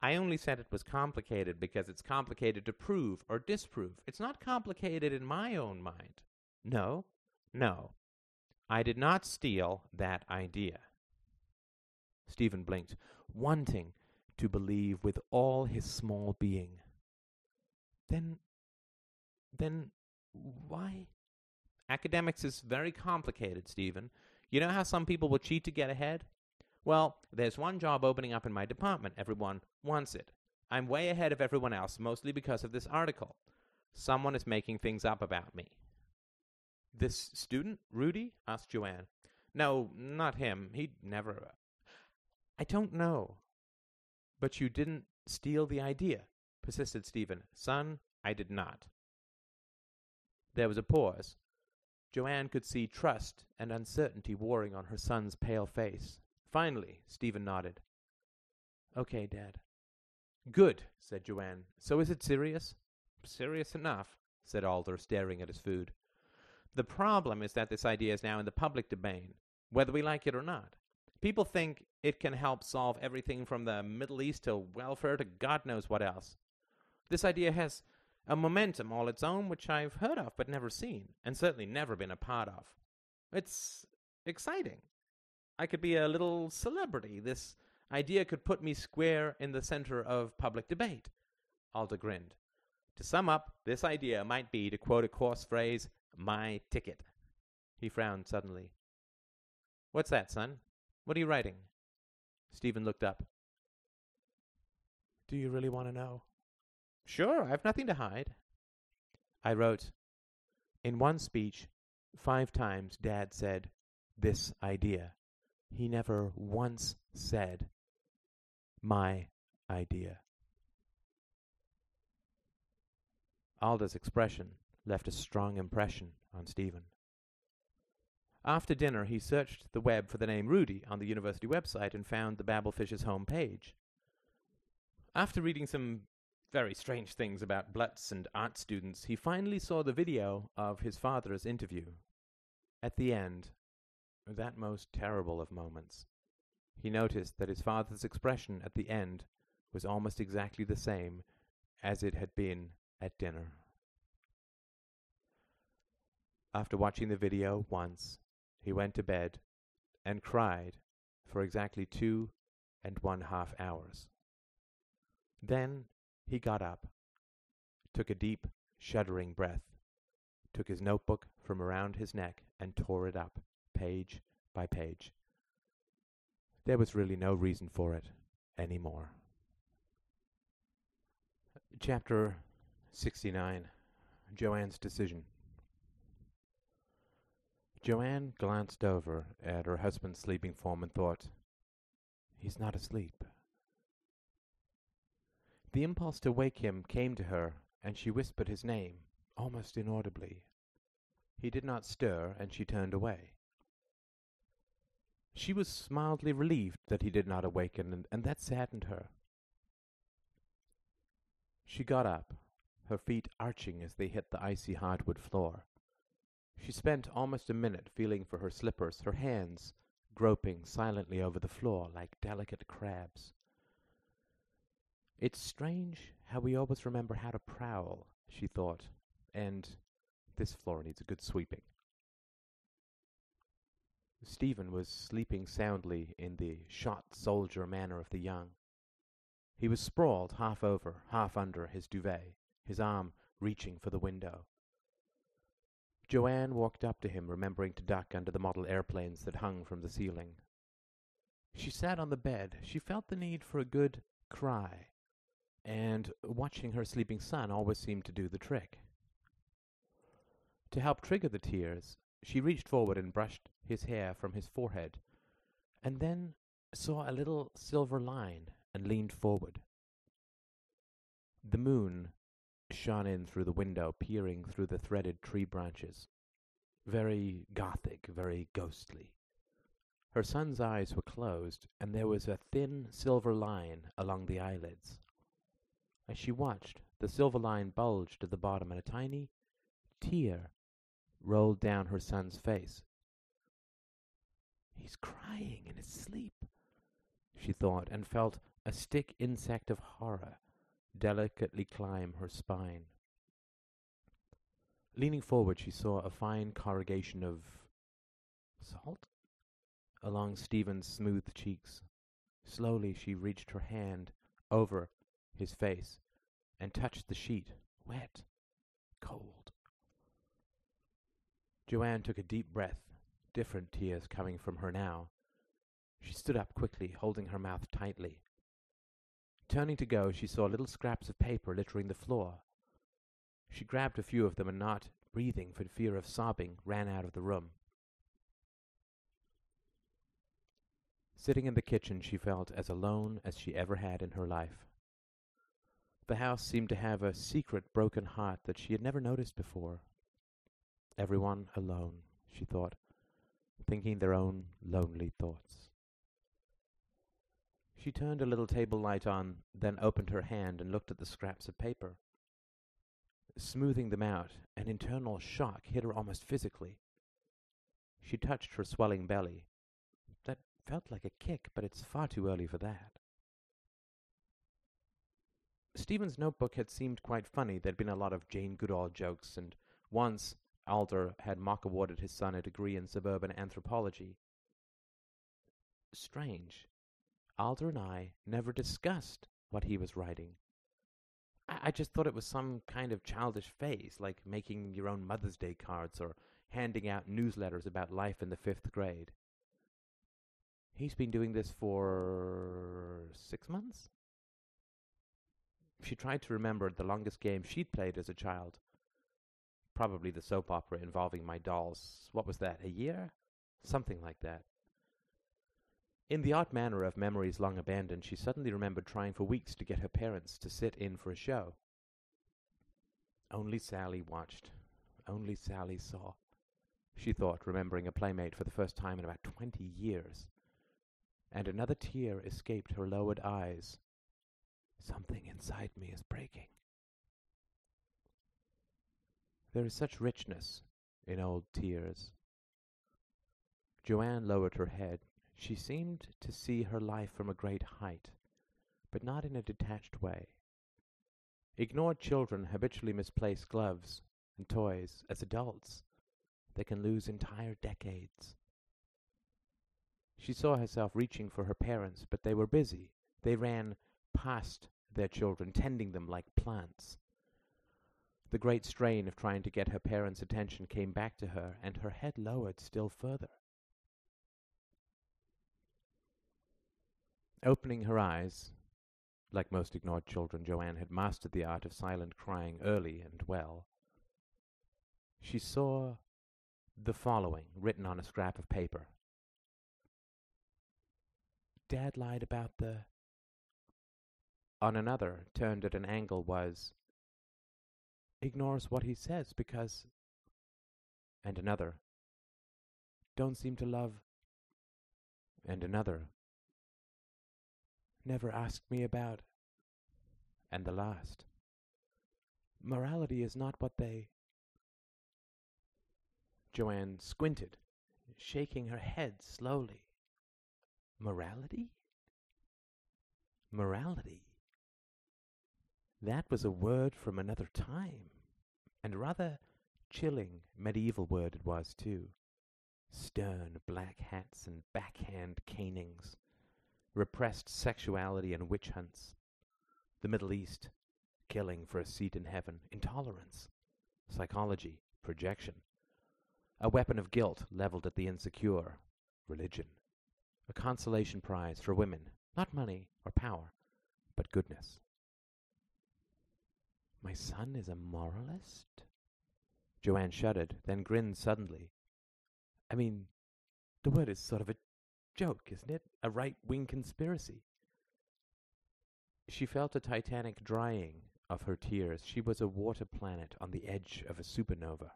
I only said it was complicated because it's complicated to prove or disprove. It's not complicated in my own mind. No, no. I did not steal that idea. Stephen blinked, wanting to believe with all his small being. Then, then, why? Academics is very complicated, Stephen. You know how some people will cheat to get ahead? Well, there's one job opening up in my department. Everyone wants it. I'm way ahead of everyone else, mostly because of this article. Someone is making things up about me. This student, Rudy? asked Joanne. No, not him. He'd never. I don't know. But you didn't steal the idea, persisted Stephen. Son, I did not. There was a pause. Joanne could see trust and uncertainty warring on her son's pale face. Finally, Stephen nodded. Okay, Dad. Good, said Joanne. So is it serious? Serious enough, said Alder, staring at his food. The problem is that this idea is now in the public domain, whether we like it or not. People think it can help solve everything from the Middle East to welfare to God knows what else. This idea has a momentum all its own which I've heard of but never seen, and certainly never been a part of. It's exciting. I could be a little celebrity. This idea could put me square in the center of public debate. Alder grinned. To sum up, this idea might be, to quote a coarse phrase, my ticket. He frowned suddenly. What's that, son? What are you writing? Stephen looked up. Do you really want to know? Sure, I've nothing to hide. I wrote, In one speech, five times Dad said, this idea. He never once said, my idea. Alder's expression left a strong impression on Stephen. After dinner, he searched the web for the name Rudy on the university website and found the Babelfish's home page. After reading some very strange things about Blutz and art students, he finally saw the video of his father's interview. At the end, that most terrible of moments, he noticed that his father's expression at the end was almost exactly the same as it had been at dinner. After watching the video once, he went to bed and cried for exactly two and one half hours. Then he got up, took a deep, shuddering breath, took his notebook from around his neck, and tore it up, page by page. There was really no reason for it any more. Chapter 69 Joanne's Decision Joanne glanced over at her husband's sleeping form and thought, He's not asleep. The impulse to wake him came to her, and she whispered his name, almost inaudibly. He did not stir, and she turned away. She was mildly relieved that he did not awaken, and, and that saddened her. She got up, her feet arching as they hit the icy hardwood floor. She spent almost a minute feeling for her slippers, her hands groping silently over the floor like delicate crabs. It's strange how we always remember how to prowl, she thought, and this floor needs a good sweeping. Stephen was sleeping soundly in the shot soldier manner of the young. He was sprawled half over, half under his duvet, his arm reaching for the window. Joanne walked up to him, remembering to duck under the model airplanes that hung from the ceiling. She sat on the bed. She felt the need for a good cry and watching her sleeping son always seemed to do the trick. To help trigger the tears, she reached forward and brushed his hair from his forehead, and then saw a little silver line and leaned forward. The moon shone in through the window, peering through the threaded tree branches. Very gothic, very ghostly. Her son's eyes were closed, and there was a thin silver line along the eyelids. As she watched, the silver line bulged at the bottom, and a tiny tear rolled down her son's face. He's crying in his sleep, she thought, and felt a stick insect of horror delicately climb her spine. Leaning forward, she saw a fine corrugation of salt along Stephen's smooth cheeks. Slowly she reached her hand over his face and touched the sheet, wet, cold. Joanne took a deep breath, different tears coming from her now. She stood up quickly, holding her mouth tightly. Turning to go, she saw little scraps of paper littering the floor. She grabbed a few of them and, not breathing for fear of sobbing, ran out of the room. Sitting in the kitchen, she felt as alone as she ever had in her life. The house seemed to have a secret broken heart that she had never noticed before. Everyone alone, she thought, thinking their own lonely thoughts. She turned a little table light on, then opened her hand and looked at the scraps of paper. Smoothing them out, an internal shock hit her almost physically. She touched her swelling belly. That felt like a kick, but it's far too early for that. Stephen's notebook had seemed quite funny. There'd been a lot of Jane Goodall jokes, and once Alder had mock awarded his son a degree in suburban anthropology. Strange. Alder and I never discussed what he was writing. I, I just thought it was some kind of childish phase, like making your own Mother's Day cards or handing out newsletters about life in the fifth grade. He's been doing this for six months? She tried to remember the longest game she'd played as a child. Probably the soap opera involving my dolls. What was that, a year? Something like that. In the odd manner of memories long abandoned, she suddenly remembered trying for weeks to get her parents to sit in for a show. Only Sally watched. Only Sally saw. She thought, remembering a playmate for the first time in about twenty years. And another tear escaped her lowered eyes. Something inside me is breaking. There is such richness in old tears. Joanne lowered her head. She seemed to see her life from a great height, but not in a detached way. Ignored children habitually misplace gloves and toys. As adults, they can lose entire decades. She saw herself reaching for her parents, but they were busy. They ran past their children, tending them like plants. The great strain of trying to get her parents' attention came back to her, and her head lowered still further. Opening her eyes, like most ignored children, Joanne had mastered the art of silent crying early and well. She saw the following written on a scrap of paper. Dad lied about the. On another, turned at an angle, was ignores what he says because. And another, don't seem to love. And another, never asked me about. And the last, morality is not what they. Joanne squinted, shaking her head slowly. Morality? Morality. That was a word from another time, and a rather chilling medieval word it was, too. Stern black hats and backhand canings, repressed sexuality and witch hunts, the Middle East, killing for a seat in heaven, intolerance, psychology, projection, a weapon of guilt leveled at the insecure, religion, a consolation prize for women, not money or power, but goodness. My son is a moralist? Joanne shuddered, then grinned suddenly. I mean, the word is sort of a joke, isn't it? A right wing conspiracy. She felt a titanic drying of her tears, she was a water planet on the edge of a supernova.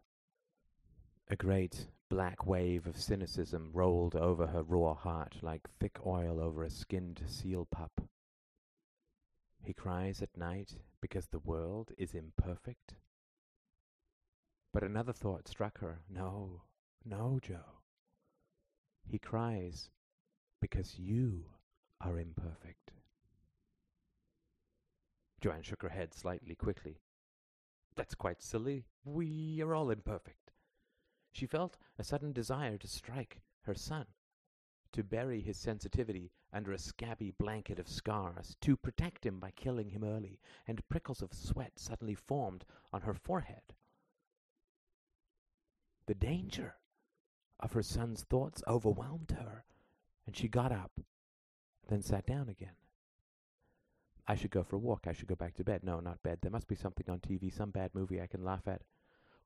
A great black wave of cynicism rolled over her raw heart like thick oil over a skinned seal pup. He cries at night because the world is imperfect? But another thought struck her. No, no, Jo. He cries because you are imperfect. Joanne shook her head slightly quickly. That's quite silly. We are all imperfect. She felt a sudden desire to strike her son, to bury his sensitivity under a scabby blanket of scars, to protect him by killing him early, and prickles of sweat suddenly formed on her forehead. The danger of her son's thoughts overwhelmed her, and she got up, then sat down again. I should go for a walk. I should go back to bed. No, not bed. There must be something on TV, some bad movie I can laugh at.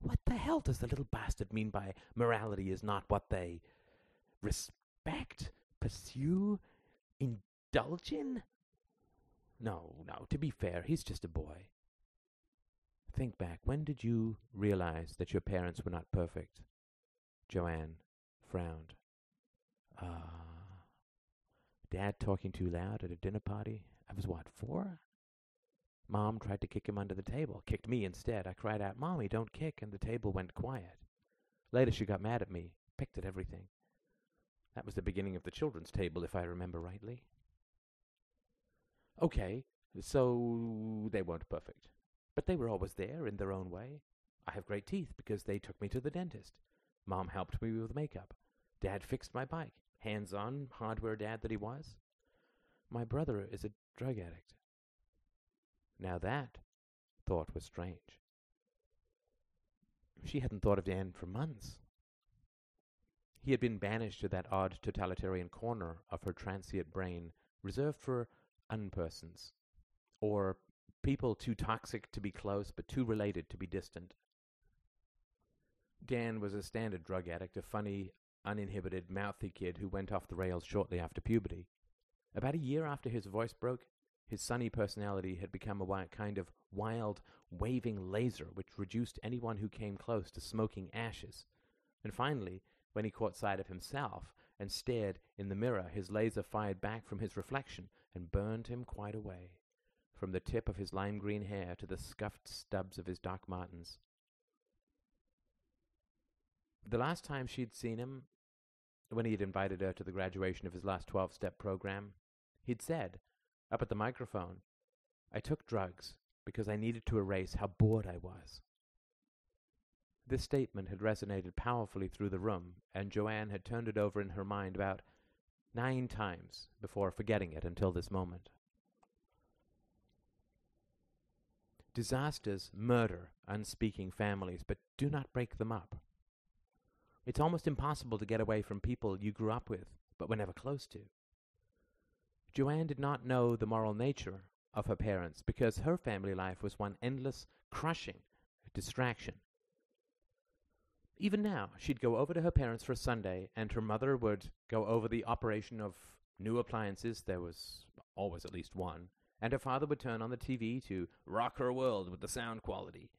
What the hell does the little bastard mean by morality is not what they respect, pursue, indulge in? No, no, to be fair, he's just a boy. Think back. When did you realize that your parents were not perfect? Joanne frowned. Ah. Uh, Dad talking too loud at a dinner party? I was what, four? Mom tried to kick him under the table, kicked me instead. I cried out, Mommy, don't kick, and the table went quiet. Later she got mad at me, picked at everything. That was the beginning of the children's table, if I remember rightly. Okay, so they weren't perfect. But they were always there in their own way. I have great teeth because they took me to the dentist. Mom helped me with makeup. Dad fixed my bike. Hands on, hardware dad that he was. My brother is a drug addict. Now that thought was strange. She hadn't thought of Dan for months. He had been banished to that odd totalitarian corner of her transient brain reserved for unpersons, or people too toxic to be close but too related to be distant. Dan was a standard drug addict, a funny, uninhibited, mouthy kid who went off the rails shortly after puberty. About a year after his voice broke, his sunny personality had become a kind of wild, waving laser which reduced anyone who came close to smoking ashes. And finally, when he caught sight of himself and stared in the mirror, his laser fired back from his reflection and burned him quite away, from the tip of his lime green hair to the scuffed stubs of his Doc Martens. The last time she'd seen him, when he had invited her to the graduation of his last 12 step program, he'd said, up at the microphone, I took drugs because I needed to erase how bored I was. This statement had resonated powerfully through the room, and Joanne had turned it over in her mind about nine times before forgetting it until this moment. Disasters murder unspeaking families, but do not break them up. It's almost impossible to get away from people you grew up with, but were never close to. Joanne did not know the moral nature of her parents because her family life was one endless, crushing distraction. Even now, she'd go over to her parents for a Sunday, and her mother would go over the operation of new appliances. There was always at least one. And her father would turn on the TV to rock her world with the sound quality.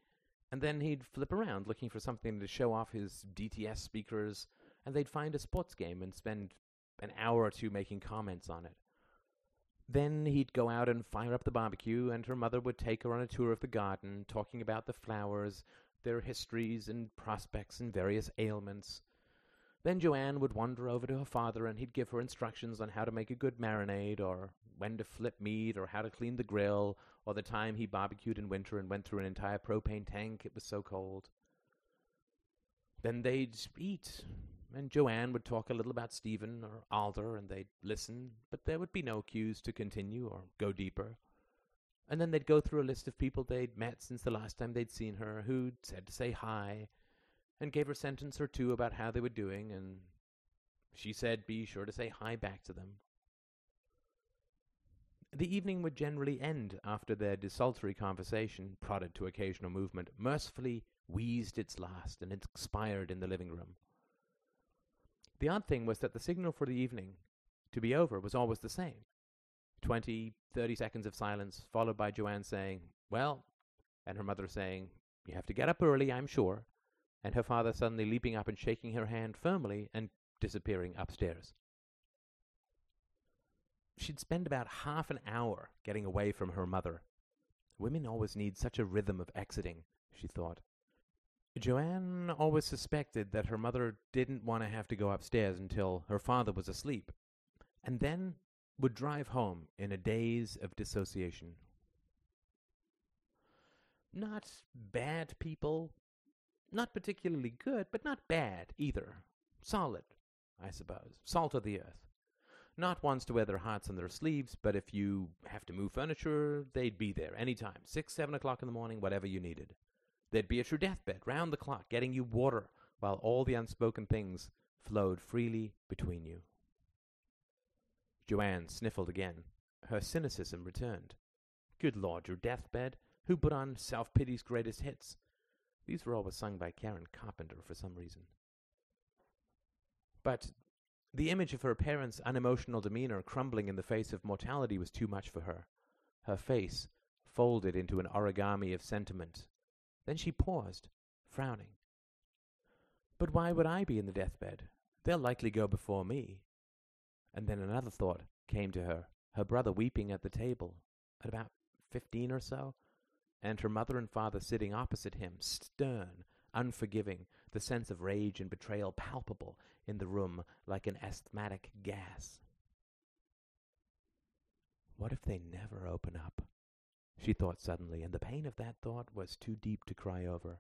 And then he'd flip around looking for something to show off his DTS speakers, and they'd find a sports game and spend an hour or two making comments on it. Then he'd go out and fire up the barbecue, and her mother would take her on a tour of the garden, talking about the flowers, their histories and prospects and various ailments. Then Joanne would wander over to her father, and he'd give her instructions on how to make a good marinade, or when to flip meat, or how to clean the grill, or the time he barbecued in winter and went through an entire propane tank, it was so cold. Then they'd eat, and Joanne would talk a little about Stephen or Alder, and they'd listen, but there would be no cues to continue or go deeper. And then they'd go through a list of people they'd met since the last time they'd seen her, who'd said to say hi, and gave her a sentence or two about how they were doing, and she said be sure to say hi back to them. The evening would generally end after their desultory conversation, prodded to occasional movement, mercifully wheezed its last and expired in the living room. The odd thing was that the signal for the evening to be over was always the same. Twenty, thirty seconds of silence, followed by Joanne saying, Well, and her mother saying, You have to get up early, I'm sure, and her father suddenly leaping up and shaking her hand firmly and disappearing upstairs. She'd spend about half an hour getting away from her mother. Women always need such a rhythm of exiting, she thought. Joanne always suspected that her mother didn't want to have to go upstairs until her father was asleep, and then would drive home in a daze of dissociation. Not bad people, not particularly good, but not bad either. Solid, I suppose. Salt of the earth. Not ones to wear their hearts on their sleeves, but if you have to move furniture, they'd be there any time. Six, seven o'clock in the morning, whatever you needed. They'd be at your deathbed, round the clock, getting you water, while all the unspoken things flowed freely between you. Joanne sniffled again. Her cynicism returned. Good Lord, your deathbed? Who put on Self Pity's greatest hits? These were always sung by Karen Carpenter for some reason. But the image of her parents' unemotional demeanor crumbling in the face of mortality was too much for her. Her face folded into an origami of sentiment. Then she paused, frowning. But why would I be in the deathbed? They'll likely go before me. And then another thought came to her her brother weeping at the table, at about fifteen or so, and her mother and father sitting opposite him, stern, unforgiving, the sense of rage and betrayal palpable in the room like an asthmatic gas. What if they never open up? She thought suddenly, and the pain of that thought was too deep to cry over.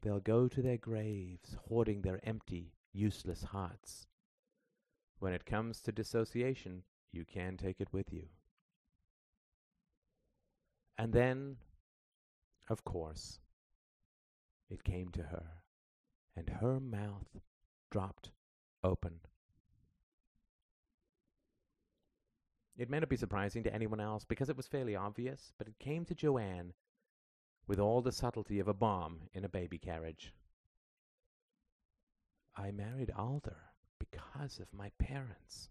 They'll go to their graves, hoarding their empty, useless hearts. When it comes to dissociation, you can take it with you. And then, of course, it came to her, and her mouth dropped open. It may not be surprising to anyone else because it was fairly obvious, but it came to Joanne with all the subtlety of a bomb in a baby carriage. I married Alder because of my parents.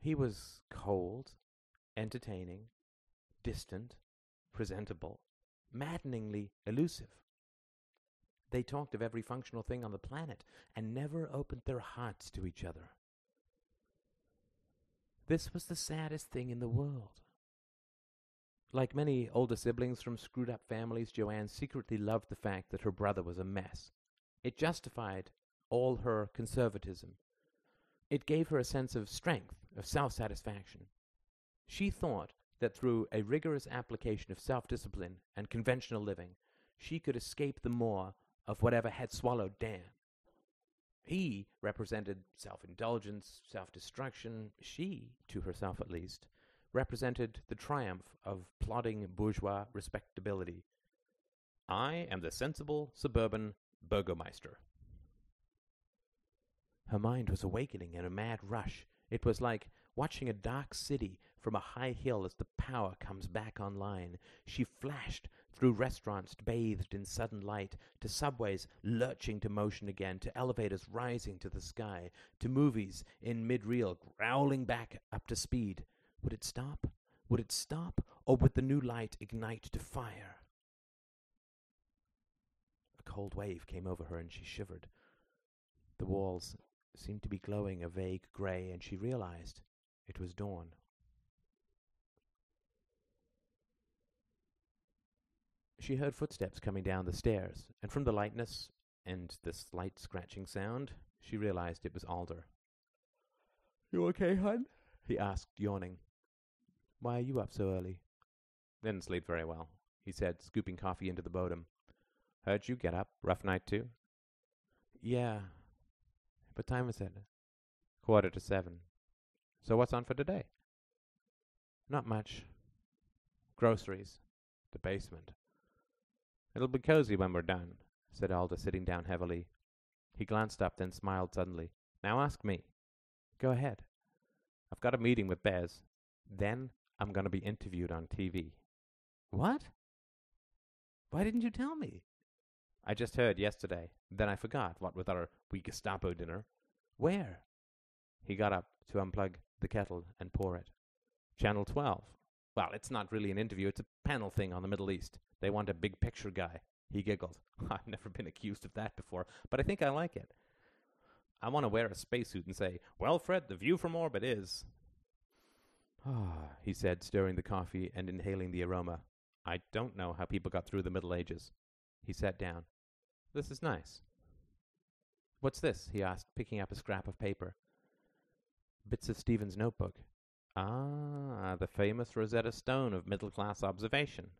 He was cold, entertaining, distant, presentable, maddeningly elusive. They talked of every functional thing on the planet and never opened their hearts to each other. This was the saddest thing in the world. Like many older siblings from screwed up families, Joanne secretly loved the fact that her brother was a mess. It justified all her conservatism. It gave her a sense of strength, of self satisfaction. She thought that through a rigorous application of self discipline and conventional living, she could escape the maw of whatever had swallowed Dan. He represented self indulgence, self destruction. She, to herself at least, represented the triumph of plodding bourgeois respectability. I am the sensible suburban burgomeister. Her mind was awakening in a mad rush. It was like watching a dark city from a high hill as the power comes back online. She flashed through restaurants bathed in sudden light, to subways lurching to motion again, to elevators rising to the sky, to movies in mid reel growling back up to speed. Would it stop? Would it stop? Or would the new light ignite to fire? A cold wave came over her and she shivered. The walls seemed to be glowing a vague gray, and she realized it was dawn. She heard footsteps coming down the stairs, and from the lightness and the slight scratching sound, she realized it was Alder. You okay, hun? he asked, yawning. Why are you up so early? Didn't sleep very well, he said, scooping coffee into the bodum. Heard you get up. Rough night, too? Yeah. What time is it? Quarter to seven. So what's on for today? Not much. Groceries. The basement. It'll be cozy when we're done, said Alder, sitting down heavily. He glanced up, then smiled suddenly. Now ask me. Go ahead. I've got a meeting with Bez. Then I'm going to be interviewed on TV. What? Why didn't you tell me? I just heard yesterday. Then I forgot, what with our wee Gestapo dinner. Where? He got up to unplug the kettle and pour it. Channel 12. Well, it's not really an interview, it's a panel thing on the Middle East. They want a big picture guy. He giggled. I've never been accused of that before, but I think I like it. I want to wear a spacesuit and say, Well, Fred, the view from orbit is. Ah, he said, stirring the coffee and inhaling the aroma. I don't know how people got through the Middle Ages. He sat down. This is nice. What's this? he asked, picking up a scrap of paper. Bits of Stephen's notebook. Ah, the famous Rosetta Stone of middle class observation.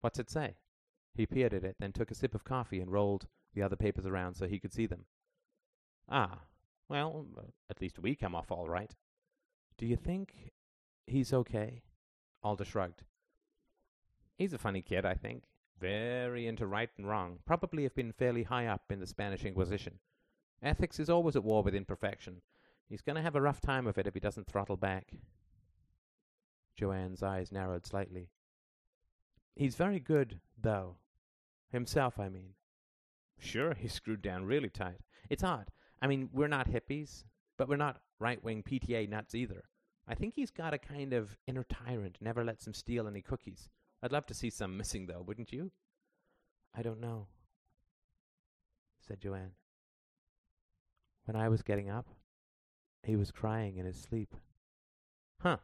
What's it say? He peered at it, then took a sip of coffee and rolled the other papers around so he could see them. Ah, well, at least we come off all right. Do you think he's okay? Alder shrugged. He's a funny kid, I think. Very into right and wrong. Probably have been fairly high up in the Spanish Inquisition. Ethics is always at war with imperfection. He's going to have a rough time of it if he doesn't throttle back. Joanne's eyes narrowed slightly. He's very good, though. Himself, I mean. Sure, he's screwed down really tight. It's odd. I mean, we're not hippies, but we're not right wing PTA nuts either. I think he's got a kind of inner tyrant, never lets him steal any cookies. I'd love to see some missing, though, wouldn't you? I don't know, said Joanne. When I was getting up, he was crying in his sleep. Huh,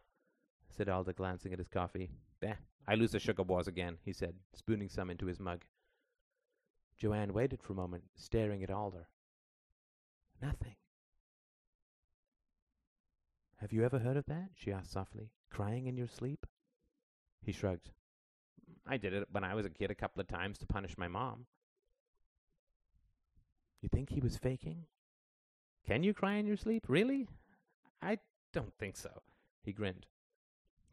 said Alder, glancing at his coffee. Eh, I lose the sugar wars again, he said, spooning some into his mug. Joanne waited for a moment, staring at Alder. Nothing. Have you ever heard of that? she asked softly. Crying in your sleep? He shrugged. I did it when I was a kid a couple of times to punish my mom. You think he was faking? Can you cry in your sleep? Really? I don't think so. He grinned.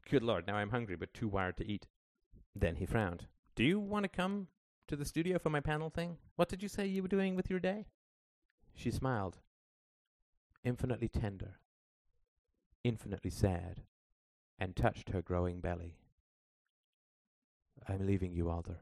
Good lord, now I'm hungry but too wired to eat. Then he frowned. Do you want to come to the studio for my panel thing? What did you say you were doing with your day? She smiled. Infinitely tender, infinitely sad, and touched her growing belly. I'm leaving you, Alder.